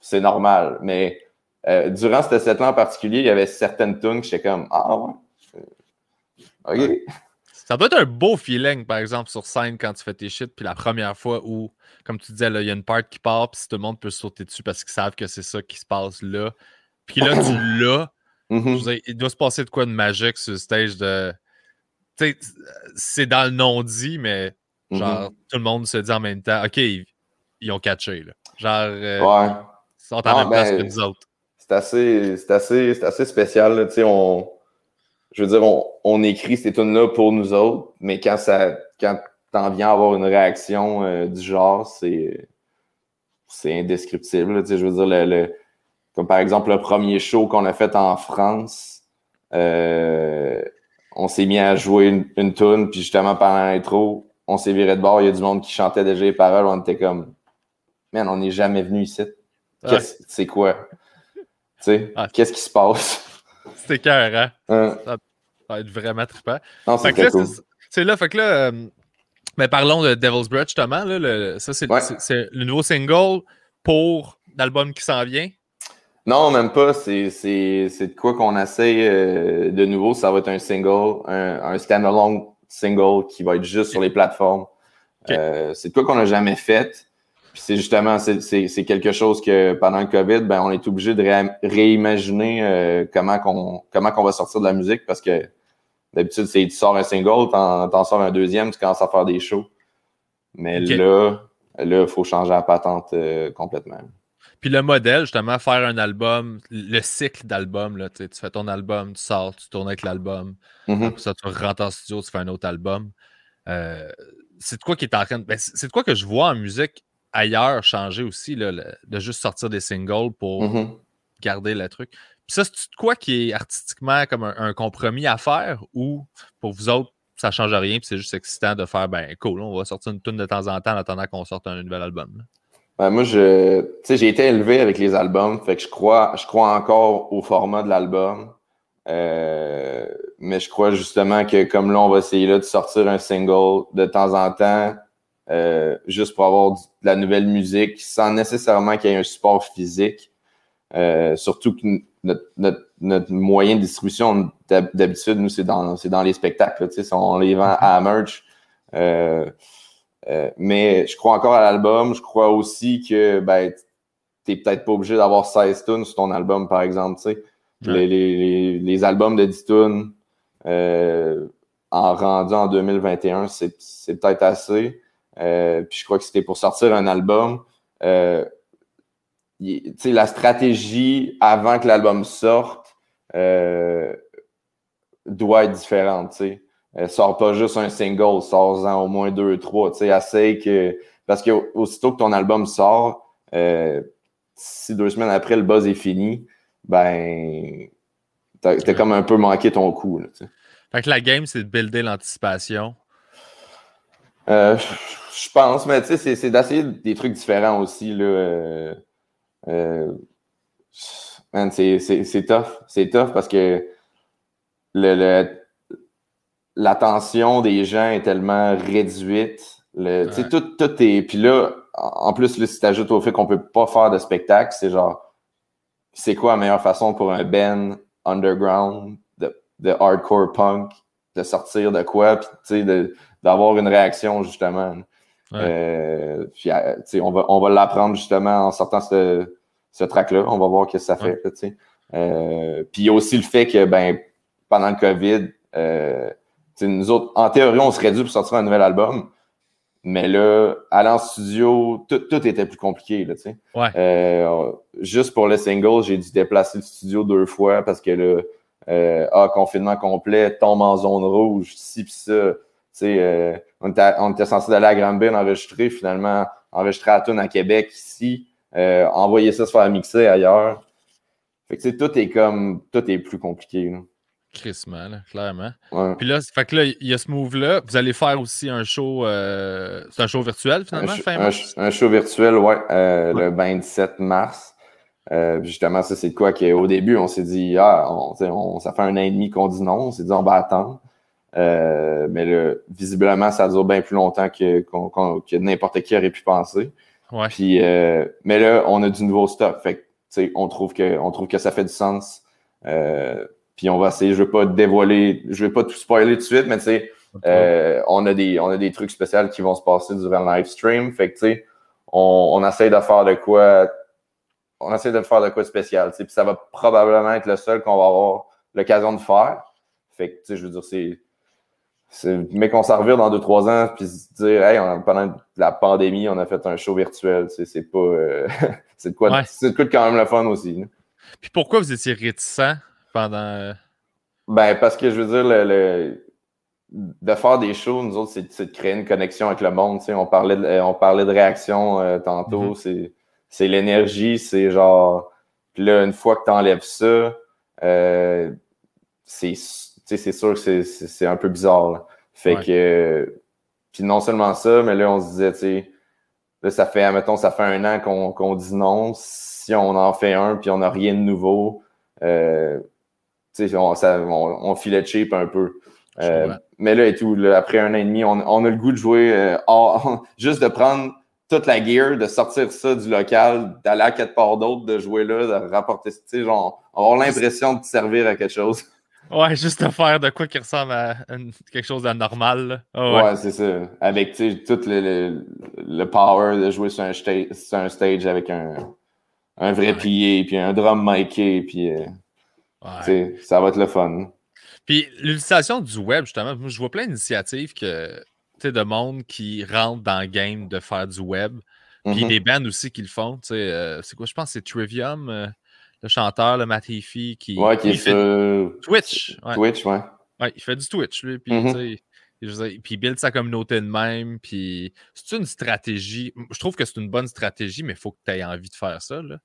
c'est normal. Mais euh, durant cette set-là en particulier, il y avait certaines tunes que j'étais comme, ah ouais, ok. Ça doit être un beau feeling, par exemple, sur scène quand tu fais tes shit, puis la première fois où, comme tu disais, il y a une part qui part, puis tout le monde peut sauter dessus parce qu'ils savent que c'est ça qui se passe là. Puis là, tu l'as. Mm-hmm. Il doit se passer de quoi de magique sur le stage de. C'est dans le non-dit, mais genre, mm-hmm. tout le monde se dit en même temps, OK, ils, ont catché. Là. Genre, euh, ouais. ils sont en même place que nous autres. C'est assez, assez, assez spécial. On. Je veux dire, on, on écrit ces tunes-là pour nous autres, mais quand ça. Quand t'en viens à avoir une réaction euh, du genre, c'est. C'est indescriptible. Je veux dire, le comme par exemple le premier show qu'on a fait en France, euh, on s'est mis à jouer une, une tune, puis justement pendant l'intro, on s'est viré de bord, il y a du monde qui chantait déjà les paroles, on était comme Man, on n'est jamais venu ici. C'est quoi? Tu sais, qu'est-ce qui se passe? C'était cœur, hein? Ça va être vraiment trippant. c'est là, fait que là, euh, mais parlons de Devil's Breath justement. Là, ça, c'est le nouveau single pour l'album qui s'en vient. Non, même pas. C'est de quoi qu'on essaie euh, de nouveau. Ça va être un single, un, un standalone single qui va être juste sur les plateformes. Euh, c'est de quoi qu'on n'a jamais fait. Puis c'est justement, c'est quelque chose que pendant le COVID, ben, on est obligé de réimaginer euh, comment qu'on comment qu'on va sortir de la musique parce que d'habitude, c'est tu sors un single, t'en sors un deuxième, tu commences à faire des shows. Mais là, là, il faut changer la patente complètement. Puis le modèle, justement, faire un album, le cycle d'album, tu fais ton album, tu sors, tu tournes avec l'album. Mm-hmm. Après ça, tu rentres en studio, tu fais un autre album. Euh, c'est de quoi qui est en train de. Ben, c'est de quoi que je vois en musique ailleurs changer aussi, là, de juste sortir des singles pour mm-hmm. garder le truc. Puis ça, c'est de quoi qui est artistiquement comme un, compromis à faire ou pour vous autres, ça change rien, puis c'est juste excitant de faire, ben cool, on va sortir une tune de temps en temps en attendant qu'on sorte un nouvel album. Ben, moi, je, j'ai été élevé avec les albums, fait que je crois, je crois encore au format de l'album. Euh, mais je crois justement que comme là, on va essayer là, de sortir un single de temps en temps, euh, juste pour avoir de la nouvelle musique sans nécessairement qu'il y ait un support physique. Euh, surtout que notre, moyen de distribution, d'habitude, nous, c'est dans, dans les spectacles. on les vend à merch. Euh, mais je crois encore à l'album. Je crois aussi que ben, tu n'es peut-être pas obligé d'avoir 16 tunes sur ton album, par exemple. Les, les, les, albums de 10 tunes en rendu en 2021, c'est peut-être assez. Euh, puis je crois que c'était pour sortir un album. Euh, la stratégie avant que l'album sorte euh, doit être différente. Sais. sort pas juste un single, sort-en au moins deux, trois. Assez que. Parce que aussitôt que ton album sort, si deux semaines après le buzz est fini, ben t'as as comme un peu manqué ton coup. Là, fait que la game, c'est de builder l'anticipation. Euh, je pense, mais tu sais, c'est d'essayer des trucs différents aussi. Là. Euh, euh, c'est tough. C'est tough parce que l'attention des gens est tellement réduite. Le, tout, tout est. Puis là, en plus, là, si tu ajoutes au fait qu'on peut pas faire de spectacle, c'est genre, c'est quoi la meilleure façon pour un band underground de hardcore punk, de sortir de quoi, puis d'avoir une réaction justement. Euh, puis, euh, on va, on va l'apprendre justement en sortant ce, ce track-là. On va voir ce que ça fait. Euh, puis il y a aussi le fait que ben, pendant le COVID, euh, nous autres, en théorie, on serait dû pour sortir un nouvel album. Mais là, aller en studio, tout, tout était plus compliqué. Là, ouais. euh, juste pour le single, j'ai dû déplacer le studio deux fois parce que là, euh, ah, confinement complet, tombe en zone rouge, ci pis ça. Euh, on, était, on était censé aller à Granville enregistrer, finalement, enregistrer à Toon à Québec ici, euh, envoyer ça se faire mixer ailleurs. Fait que tout est comme tout est plus compliqué. Là. Crissement, clairement. Puis là, fait que là, il y a ce move-là. Vous allez faire aussi un show. Euh, c'est un show virtuel finalement, un, fin mars? Un, show virtuel, ouais, euh, le 27 mars. Euh, justement, ça, c'est quoi qu'au début, on s'est dit, ah, on, ça fait un an et demi qu'on dit non, on s'est dit, on va attendre. Mais le, visiblement, ça dure bien plus longtemps que, que n'importe qui aurait pu penser. Ouais. Puis, mais là, on a du nouveau stock. Fait que, on trouve que, on trouve que ça fait du sens. Puis on va essayer, je vais pas dévoiler, je vais pas tout spoiler tout de suite, mais tu sais, euh, on a des, on a des trucs spéciaux qui vont se passer durant le live stream. Fait que, tu sais, on, on essaye de faire de quoi on essaie de faire de quoi de spécial. Puis ça va probablement être le seul qu'on va avoir l'occasion de faire. Fait que, tu sais, je veux dire, c'est. Mais qu'on s'en revire dans deux, trois ans, puis se dire, hey, pendant la pandémie, on a fait un show virtuel. C'est pas. Euh, c'est de quoi c'est de quand même le fun aussi. Puis pourquoi vous étiez réticent pendant. Euh? Ben, parce que je veux dire, le, de faire des shows, nous autres, c'est de créer une connexion avec le monde. On parlait, de, on parlait de réaction euh, tantôt. Mm-hmm. C'est c'est l'énergie, c'est genre. Puis là, une fois que tu enlèves ça, euh, c'est sûr que c'est un peu bizarre. Fait que. Puis non seulement ça, mais là, on se disait, tu sais, là, ça fait, mettons, ça fait un an qu'on dit non. Si on en fait un, puis on n'a rien de nouveau, euh, on, ça, on, filait cheap un peu. Euh, mais là et tout, après un an et demi, on, on a le goût de jouer, euh, juste de prendre toute la gear, de sortir ça du local, d'aller à quelque part d'autre, de jouer là, de rapporter, tu sais, genre, avoir l'impression de te servir à quelque chose. Ouais, juste de faire de quoi qui ressemble à quelque chose de normal. Ah ouais, c'est ça. Avec tout le, le, power de jouer sur un, stage, sur un stage avec un, un vrai ouais. puis un drum miké, puis euh, ça va être le fun. Puis l'utilisation du web, justement, je vois plein d'initiatives que de monde qui rentre dans le game de faire du web. Puis mm-hmm. des bands aussi qui le font. Euh, c'est quoi, je pense c'est Trivium, euh, le chanteur, le Matt qui, ouais, qui fait Twitch. Twitch, ouais. ouais. il fait du Twitch, lui. Puis, mm-hmm. puis il build sa communauté de même. Puis c'est une stratégie. Je trouve que c'est une bonne stratégie, mais il faut que tu aies envie de faire ça. Là.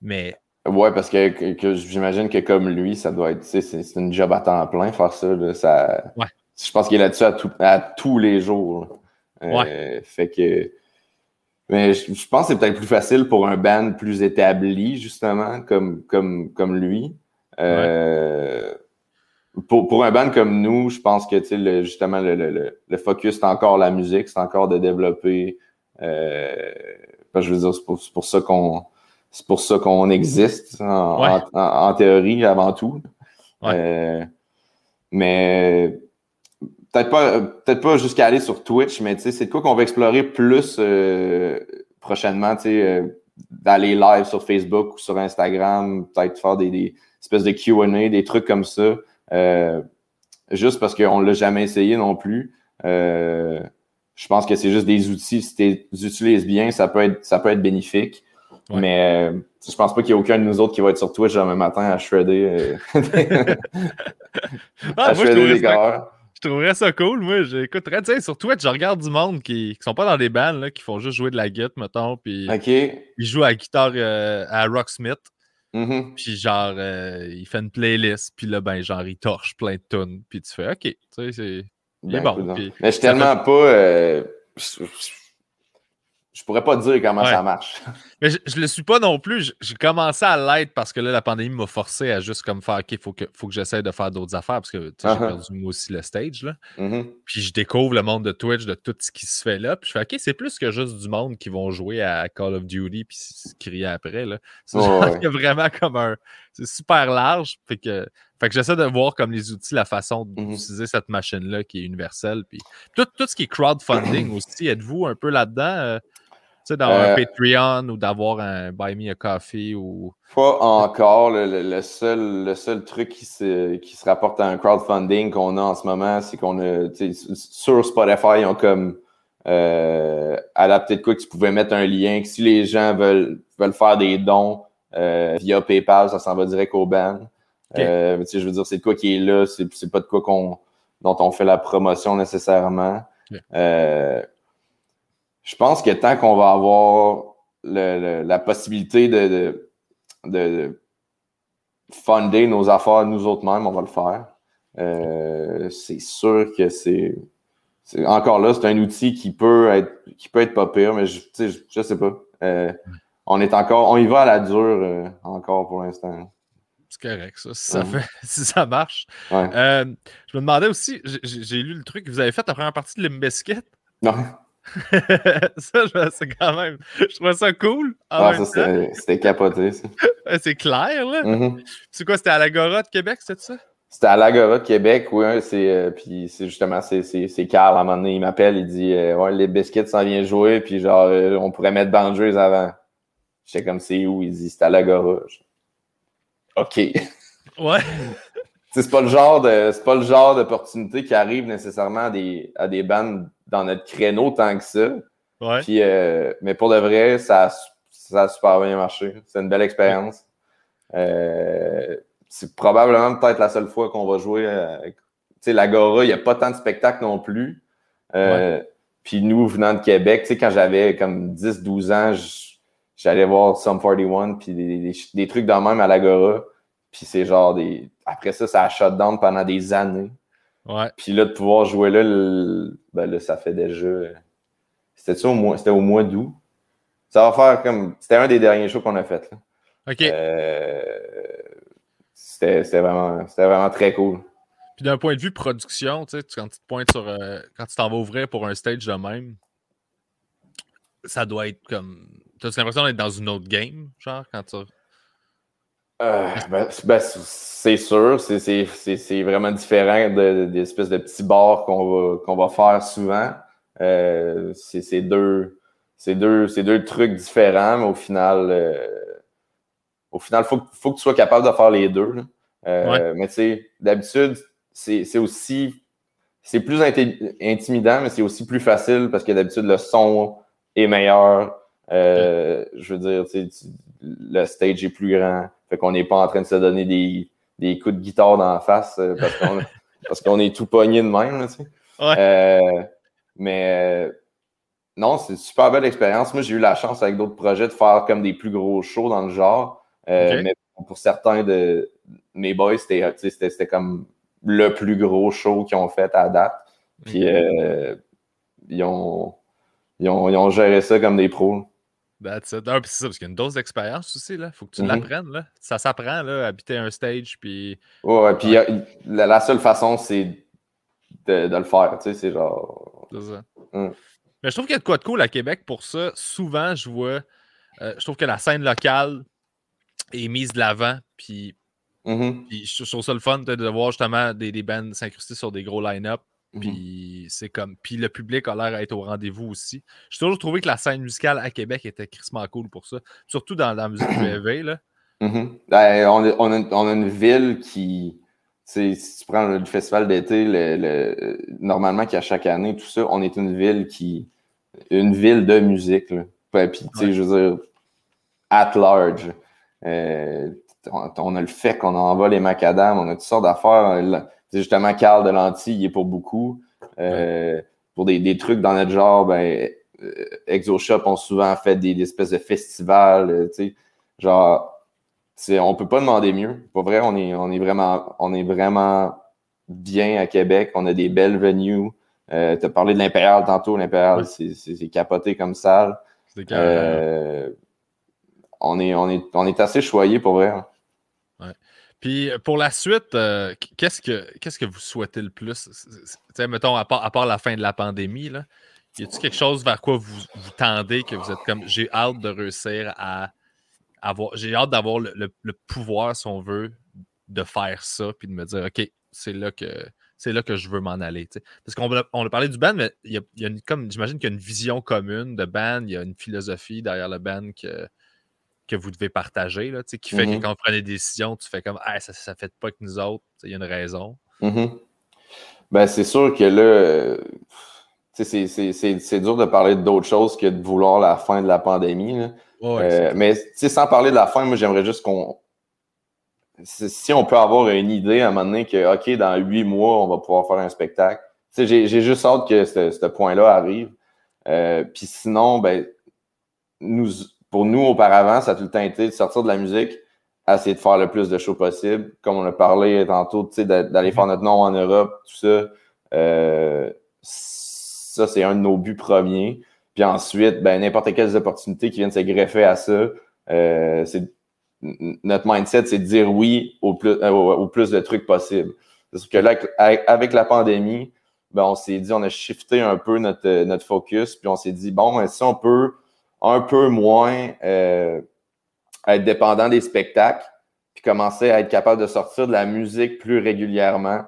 Mais. Ouais, parce que, que, j'imagine que comme lui, ça doit être. C'est une job à temps plein faire ça. ça... Ouais je pense qu'il est là-dessus à, tous les jours. Euh, fait que. Mais je, pense que c'est peut-être plus facile pour un band plus établi, justement, comme, comme, comme lui. Euh, pour, pour un band comme nous, je pense que le, justement le, le, le, focus c'est encore la musique, c'est encore de développer. Euh, je veux dire, c'est pour, pour, ça qu'on c'est pour ça qu'on existe en, en, théorie avant tout. Euh, mais peut-être pas peut-être pas jusqu'à aller sur Twitch, mais c'est de quoi qu'on va explorer plus euh, prochainement, euh, d'aller live sur Facebook ou sur Instagram, peut-être faire des, des espèces de Q&A, des trucs comme ça. Juste parce qu'on ne l'a jamais essayé non plus. Je pense que c'est juste des outils. Si tu les utilises bien, ça peut être, ça peut être bénéfique. Mais euh, je pense pas qu'il y ait aucun de nous autres qui va être sur Twitch demain matin à shredder, ah, à shredder des gars. Je trouverais ça cool. Moi, j'écouterais. Tu sais, sur Twitch, je regarde du monde qui, qui sont pas dans des bands, là, qui font juste jouer de la guitare, mettons. Puis ils jouent à la guitare à Rocksmith. Mm-hmm. Puis genre, euh, il fait une playlist, puis là, ben, genre, il torche plein de tunes, puis tu fais OK, tu sais, c'est. Ben, bon. mais je suis tellement pas. Euh, je pourrais pas te dire comment ça marche. Mais je, je le suis pas non plus. J'ai commencé à l'être parce que là, la pandémie m'a forcé à juste comme faire OK, il faut que, faut que j'essaie de faire d'autres affaires parce que j'ai uh-huh. perdu moi aussi le stage. Là. Mm-hmm. Puis je découvre le monde de Twitch, de tout ce qui se fait là. Puis je fais OK, c'est plus que juste du monde qui vont jouer à Call of Duty puis se crier après. Là. C'est vraiment comme un. C'est super large. Fait que. Fait que j'essaie de voir comme les outils, la façon mm-hmm. d'utiliser cette machine-là qui est universelle. Puis tout, tout ce qui est crowdfunding aussi, êtes-vous un peu là-dedans? Euh, sais, d'avoir un euh, Patreon ou d'avoir un Buy Me a Coffee ou. Pas encore. Le, seul, le seul truc qui se, qui se rapporte à un crowdfunding qu'on a en ce moment, c'est qu'on a. Sur Spotify, ils ont comme euh, adapté de quoi que tu pouvais mettre un lien. Que si les gens veulent, veulent faire des dons euh, via PayPal, ça s'en va direct au ban. Euh, je veux dire, c'est de quoi qui est là, c'est pas de quoi qu'on dont on fait la promotion nécessairement. Euh, je pense que tant qu'on va avoir la possibilité de, de, fonder nos affaires nous autres mêmes, on va le faire. Euh, c'est sûr que c'est. Encore là, c'est un outil qui peut être qui peut être pas pire, mais je, je, je sais pas. Euh, on est encore. On y va à la dure euh, encore pour l'instant. C'est correct, ça. Si ça, fait, si ça marche. je me demandais aussi, j'ai lu le truc, vous avez fait la première partie de Limbiskit? Non. ça, c'est quand même. Je trouve ça cool. Ah, ça, c'était capoté, ça. c'est clair, là. Mm-hmm. C'est quoi, c'était à l'Agora de Québec, c'était ça? C'était à l'Agora de Québec, oui. c'est, euh, puis c'est justement, c'est, Carl, à un moment donné, il m'appelle, il dit euh, Ouais, les biscuits s'en vient jouer, puis genre, euh, on pourrait mettre Boundaries avant. J'étais comme, c'est où? Il dit, c'est à l'Agora. OK. Ouais. c'est pas le genre de c'est pas le genre d'opportunité qui arrive nécessairement à des, à des bandes dans notre créneau tant que ça. Ouais. Puis, euh, mais pour de vrai, ça, ça a super bien marché. C'est une belle expérience. Euh, c'est probablement peut-être la seule fois qu'on va jouer. Tu sais, l'Agora, il n'y a pas tant de spectacles non plus. Euh, puis nous, venant de Québec, tu sais, quand j'avais comme 10-12 ans, j'allais voir Sum 41 puis des, des, trucs de même à l'Agora. Puis c'est genre des. Après ça, ça a shut down pendant des années. Ouais. Puis là, de pouvoir jouer là, ben là, ça fait déjà. C'était au mois, c'était au mois d'août. Ça va faire comme. C'était un des derniers shows qu'on a fait. Là. OK. Euh, c'était, vraiment, vraiment très cool. Puis d'un point de vue production, tu sais, quand tu te pointes sur. Euh, quand tu t'en vas ouvrir pour un stage de même, ça doit être comme. Tu as l'impression d'être dans une autre game, genre, quand tu. Euh, ben, ben c'est sûr, c'est vraiment différent de, des espèces de petits bars qu'on va, faire souvent. Euh, c'est deux, deux, deux trucs différents, mais au final, euh, au final, il faut, faut, que tu sois capable de faire les deux. Mais tu sais, d'habitude, c'est aussi c'est plus intimidant, mais c'est aussi plus facile parce que d'habitude, le son est meilleur. Je veux dire, le stage est plus grand. Fait qu'on n'est pas en train de se donner des, des coups de guitare dans la face euh, parce qu'on parce qu'on est tout pogné de même. tu sais. Euh, mais euh, non, c'est une super belle expérience. Moi, j'ai eu la chance avec d'autres projets de faire comme des plus gros shows dans le genre. Mais pour certains de mes boys, c'était comme le plus gros show qu'ils ont fait à date. Puis ils, ont, ils, ont, ils ont géré ça comme des pros. That's it. Ah, c'est ça, parce qu'il y a une dose d'expérience aussi, là. Faut que tu mm-hmm. l'apprennes, là. Ça s'apprend, là, habiter un stage, puis... Ouais, puis la, seule façon, c'est de, le faire, tu sais, c'est genre... C'est ça. Mm. Mais je trouve qu'il y a de quoi de cool à Québec pour ça. Souvent, je vois... Euh, je trouve que la scène locale est mise de l'avant, puis... Mm-hmm. je trouve ça le fun de voir justement des, des bands s'incruster sur des gros line-up. Mmh puis c'est comme. Puis le public a l'air d'être au rendez-vous aussi. J'ai toujours trouvé que la scène musicale à Québec était crissement cool pour ça. Surtout dans, la musique UV, là. Mmh ben, on, a, une ville qui. Si tu prends le festival d'été, le, normalement, qui a chaque année, tout ça, on est une ville qui. Une ville de musique. Là. Puis, tu sais, je veux dire, at large. Euh, on, a le fait qu'on envoie les macadam, on a toutes sortes d'affaires justement, Carl de Lanty, il est pour beaucoup. Euh, pour des, trucs dans notre genre, ben, euh, ExoShop ont souvent fait des, espèces de festivals, euh, tu sais, genre, on peut pas demander mieux. Pour vrai, on est, on est vraiment, on est vraiment bien à Québec. On a des belles venues. Euh, tu as parlé de l'Impérial tantôt. L'Impérial, c'est capoté comme salle. on, est, on, est, on est assez choyé pour vrai. Hein. Puis euh, pour la suite, euh, qu'est-ce que qu'est-ce que vous souhaitez le plus? mettons, à part, à part, la fin de la pandémie, là, y a-t-il quelque chose vers quoi vous, vous tendez que vous êtes comme j'ai hâte de réussir à avoir. J'ai hâte d'avoir le, pouvoir, si on veut, de faire ça, puis de me dire OK, c'est là que c'est là que je veux m'en aller. Parce qu'on on a parlé du band, mais il y a, a comme j'imagine qu'il y a une vision commune de band, il y a une philosophie derrière le band que que vous devez partager, là, qui fait que mm-hmm. quand on prend des décisions, tu fais comme ah, ça ne fait pas que nous autres, il y a une raison. Mm-hmm. Ben, c'est sûr que là, c'est dur de parler d'autre chose que de vouloir la fin de la pandémie. Euh, mais sans parler de la fin, moi j'aimerais juste qu'on. Si on peut avoir une idée à un moment donné que, OK, dans huit mois, on va pouvoir faire un spectacle. J'ai juste hâte que ce, point-là arrive. Euh, puis sinon, ben, nous, pour nous, auparavant, ça a tout le temps été de sortir de la musique, essayer de faire le plus de shows possible. Comme on a parlé tantôt, d'aller faire notre nom en Europe, tout ça. Euh, ça, c'est un de nos buts premiers. Puis ensuite, ben, n'importe quelles opportunités qui viennent se greffer à ça, euh, c'est notre mindset, c'est de dire oui au plus, euh, au, plus de trucs possible. Parce que là, avec la pandémie, ben, on s'est dit, on a shifté un peu notre, notre focus, puis on s'est dit, bon, si on peut un peu moins euh, être dépendant des spectacles, puis commencer à être capable de sortir de la musique plus régulièrement,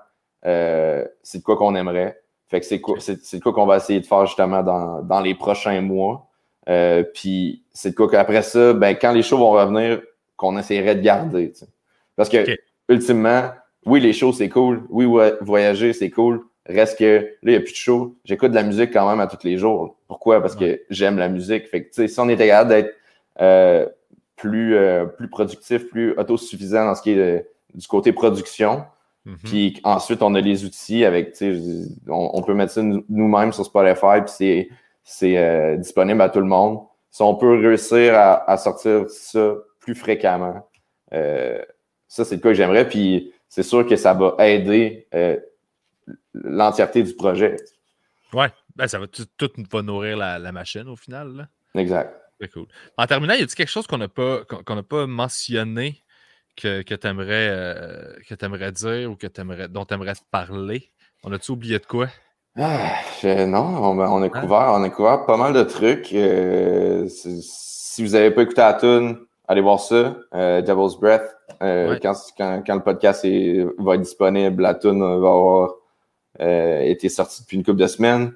euh, c'est de quoi qu'on aimerait. Fait que c'est quoi, c'est, de quoi qu'on va essayer de faire justement dans, dans les prochains mois. Euh, puis c'est de quoi qu'après ça, ben, quand les shows vont revenir, qu'on essaierait de garder. Parce que, ultimement, oui, les shows, c'est cool. Oui, voyager, c'est cool. Reste que là, il n'y a plus de show. J'écoute de la musique quand même à tous les jours. Pourquoi? Parce que j'aime la musique. Fait que, si on était capable d'être euh, plus, euh, plus productif, plus autosuffisant dans ce qui est du côté production, mm-hmm. puis ensuite on a les outils avec, on, on peut mettre ça nous-mêmes sur Spotify, puis c'est euh, disponible à tout le monde. Si on peut réussir à, à sortir ça plus fréquemment, ça c'est le cas que j'aimerais. Puis c'est sûr que ça va aider l'entièreté du projet. Ouais, ben, ça va tout, va nourrir la, machine au final. Là. Exact. C'est cool. En terminant, y a-t-il quelque chose qu'on n'a pas, qu'on pas mentionné que, que tu aimerais, euh, dire ou que aimerais, dont tu aimerais te parler? On a-tu oublié de quoi? Ah, non, on, a couvert, on a couvert pas mal de trucs. Euh, si vous n'avez pas écouté la tune, allez voir ça. Euh, Devil's Breath. quand, quand, le podcast va être disponible, la tune va avoir euh, été sorti depuis une couple de semaines.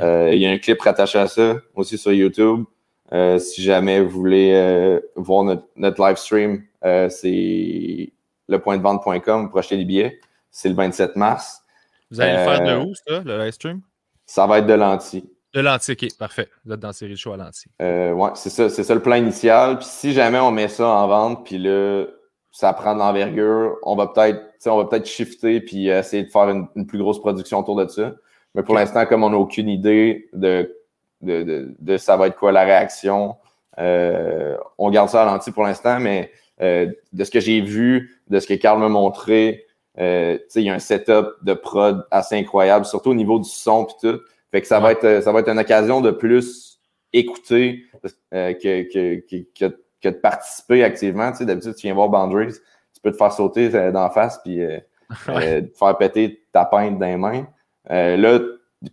Euh, il y a un clip rattaché à ça aussi sur YouTube. Euh, si jamais vous voulez voir notre, notre, live stream, c'est lepointdevente.com pour acheter des billets. C'est le 27 mars. Vous allez le faire de où, ça, le live stream? Ça va être de l'anti. De l'anti, ok, parfait. Vous êtes dans la série de show à l'anti. Euh, ouais, c'est ça, c'est ça le plan initial. Puis si jamais on met ça en vente, puis là, ça prend de l'envergure, on va peut-être on va peut-être shifter puis essayer de faire une, plus grosse production autour de ça. Mais pour l'instant, comme on n'a aucune idée de, de, de, ça va être quoi la réaction, euh, on garde ça à l'anti pour l'instant, mais euh, de ce que j'ai vu, de ce que Carl m'a montré, euh, il y a un setup de prod assez incroyable, surtout au niveau du son et tout. Fait que ça va être ça va être une occasion de plus écouter que, que, que, que, de participer activement. Tu sais, d'habitude, tu viens voir Boundaries, tu peux te faire sauter d'en face puis te faire péter ta peinte dans les mains. là,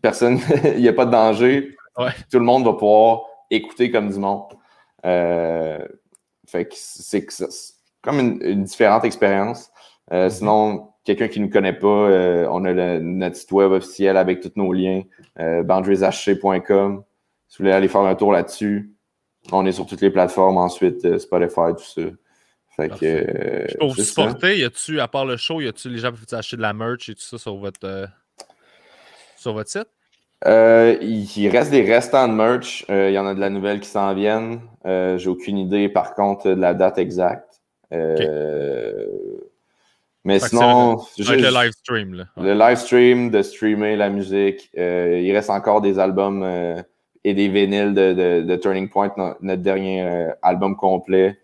personne, il n'y a pas de danger. Tout le monde va pouvoir écouter comme du monde. Euh, fait que c'est comme une, différente expérience. Euh, mm-hmm. Sinon, quelqu'un qui ne nous connaît pas, euh, on a notre site web officiel avec tous nos liens, boundarieshc.com. Si vous voulez aller faire un tour là-dessus, on est sur toutes les plateformes ensuite, Spotify, tout ça. Fait que, Pour vous supporter, y a-tu, à part le show, y a-tu les gens qui peuvent acheter de la merch et tout ça sur votre, sur votre site? Euh, il, reste des restants de merch. Euh, il y en a de la nouvelle qui s'en viennent. Euh, J'ai aucune idée, par contre, de la date exacte. Euh, mais sinon. Le, le live stream. Là. Le live stream, de streamer la musique. il reste encore des albums et des vinyles de, de, Turning Point, notre dernier album complet.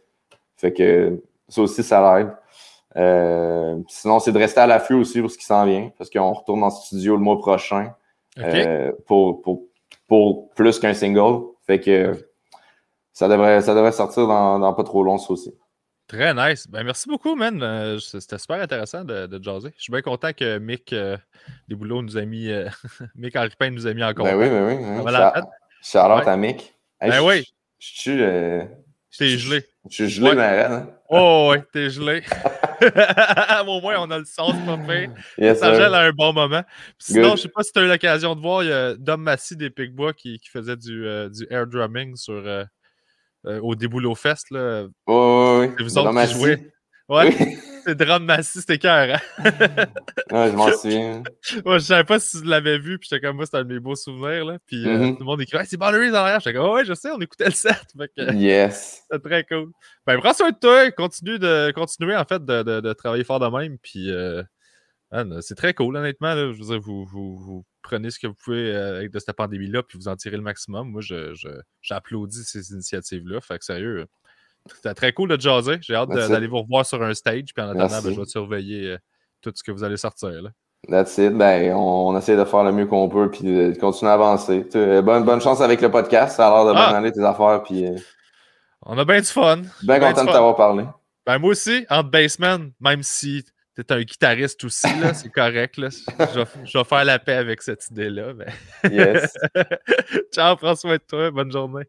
Fait que ça aussi, ça live. sinon, c'est de rester à l'affût aussi pour ce qui s'en vient, parce qu'on retourne en studio le mois prochain. Euh, pour, pour, pour, plus qu'un single. Fait que ça devrait, ça devrait sortir dans, pas trop long, ça aussi. Très nice. Ben, merci beaucoup, man. Euh, c'était super intéressant de, de, jaser. Je suis bien content que Mick euh, Desboulots nous a mis. Mick Henri nous a mis en contact. Ben oui, ben oui. oui. Shout-out à Mick. ben oui. Je suis. T'es gelé. Je suis gelé, ouais. mais hein? Oh, ouais, t'es gelé. Au moins, on a le sens, pas fait. ça gèle à un bon moment. sinon, je sais pas si tu as eu l'occasion de voir, il y a Dom Massy des Picbois qui, qui faisait du, euh, du air drumming sur, euh, euh, au Déboulot Fest. Là. Oh, oui, C'est vous autres qui jouez. Ouais. Oui. C'est Drum Massy, c'était cœur. Hein? ouais, je m'en souviens. Ouais, je savais pas si tu l'avais vu, puis j'étais comme moi, c'était un de mes beaux souvenirs. Là. Puis mm-hmm. tout le monde écrit c'est Boundaries en arrière. J'étais comme ouais, je sais, on écoutait le set. yes. C'est très cool. Ben, prends soin de toi. Continue de, continuer, en fait, de, de, de travailler fort de même. Puis euh, c'est très cool, honnêtement. Là. Je veux dire, vous, vous, vous, prenez ce que vous pouvez euh, avec de cette pandémie-là, puis vous en tirez le maximum. Moi, j'applaudis je, ces initiatives-là. Fait que sérieux, c'était très cool de jaser. J'ai hâte d'aller vous revoir sur un stage. Puis en attendant, ben, je vais surveiller euh, tout ce que vous allez sortir. Là. That's it. Ben, on, essaie de faire le mieux qu'on peut puis de, continuer à avancer. bonne, bonne chance avec le podcast. Ça a l'air de ah! bien tes affaires. Puis, euh, On a bien du fun. Bien content de t'avoir parlé. Ben, moi aussi, entre baseman, même si tu es un guitariste aussi, c'est correct. Là. Je, vais, je, vais, faire la paix avec cette idée-là. Mais... Yes. Ciao, prends soin de toi. Bonne journée.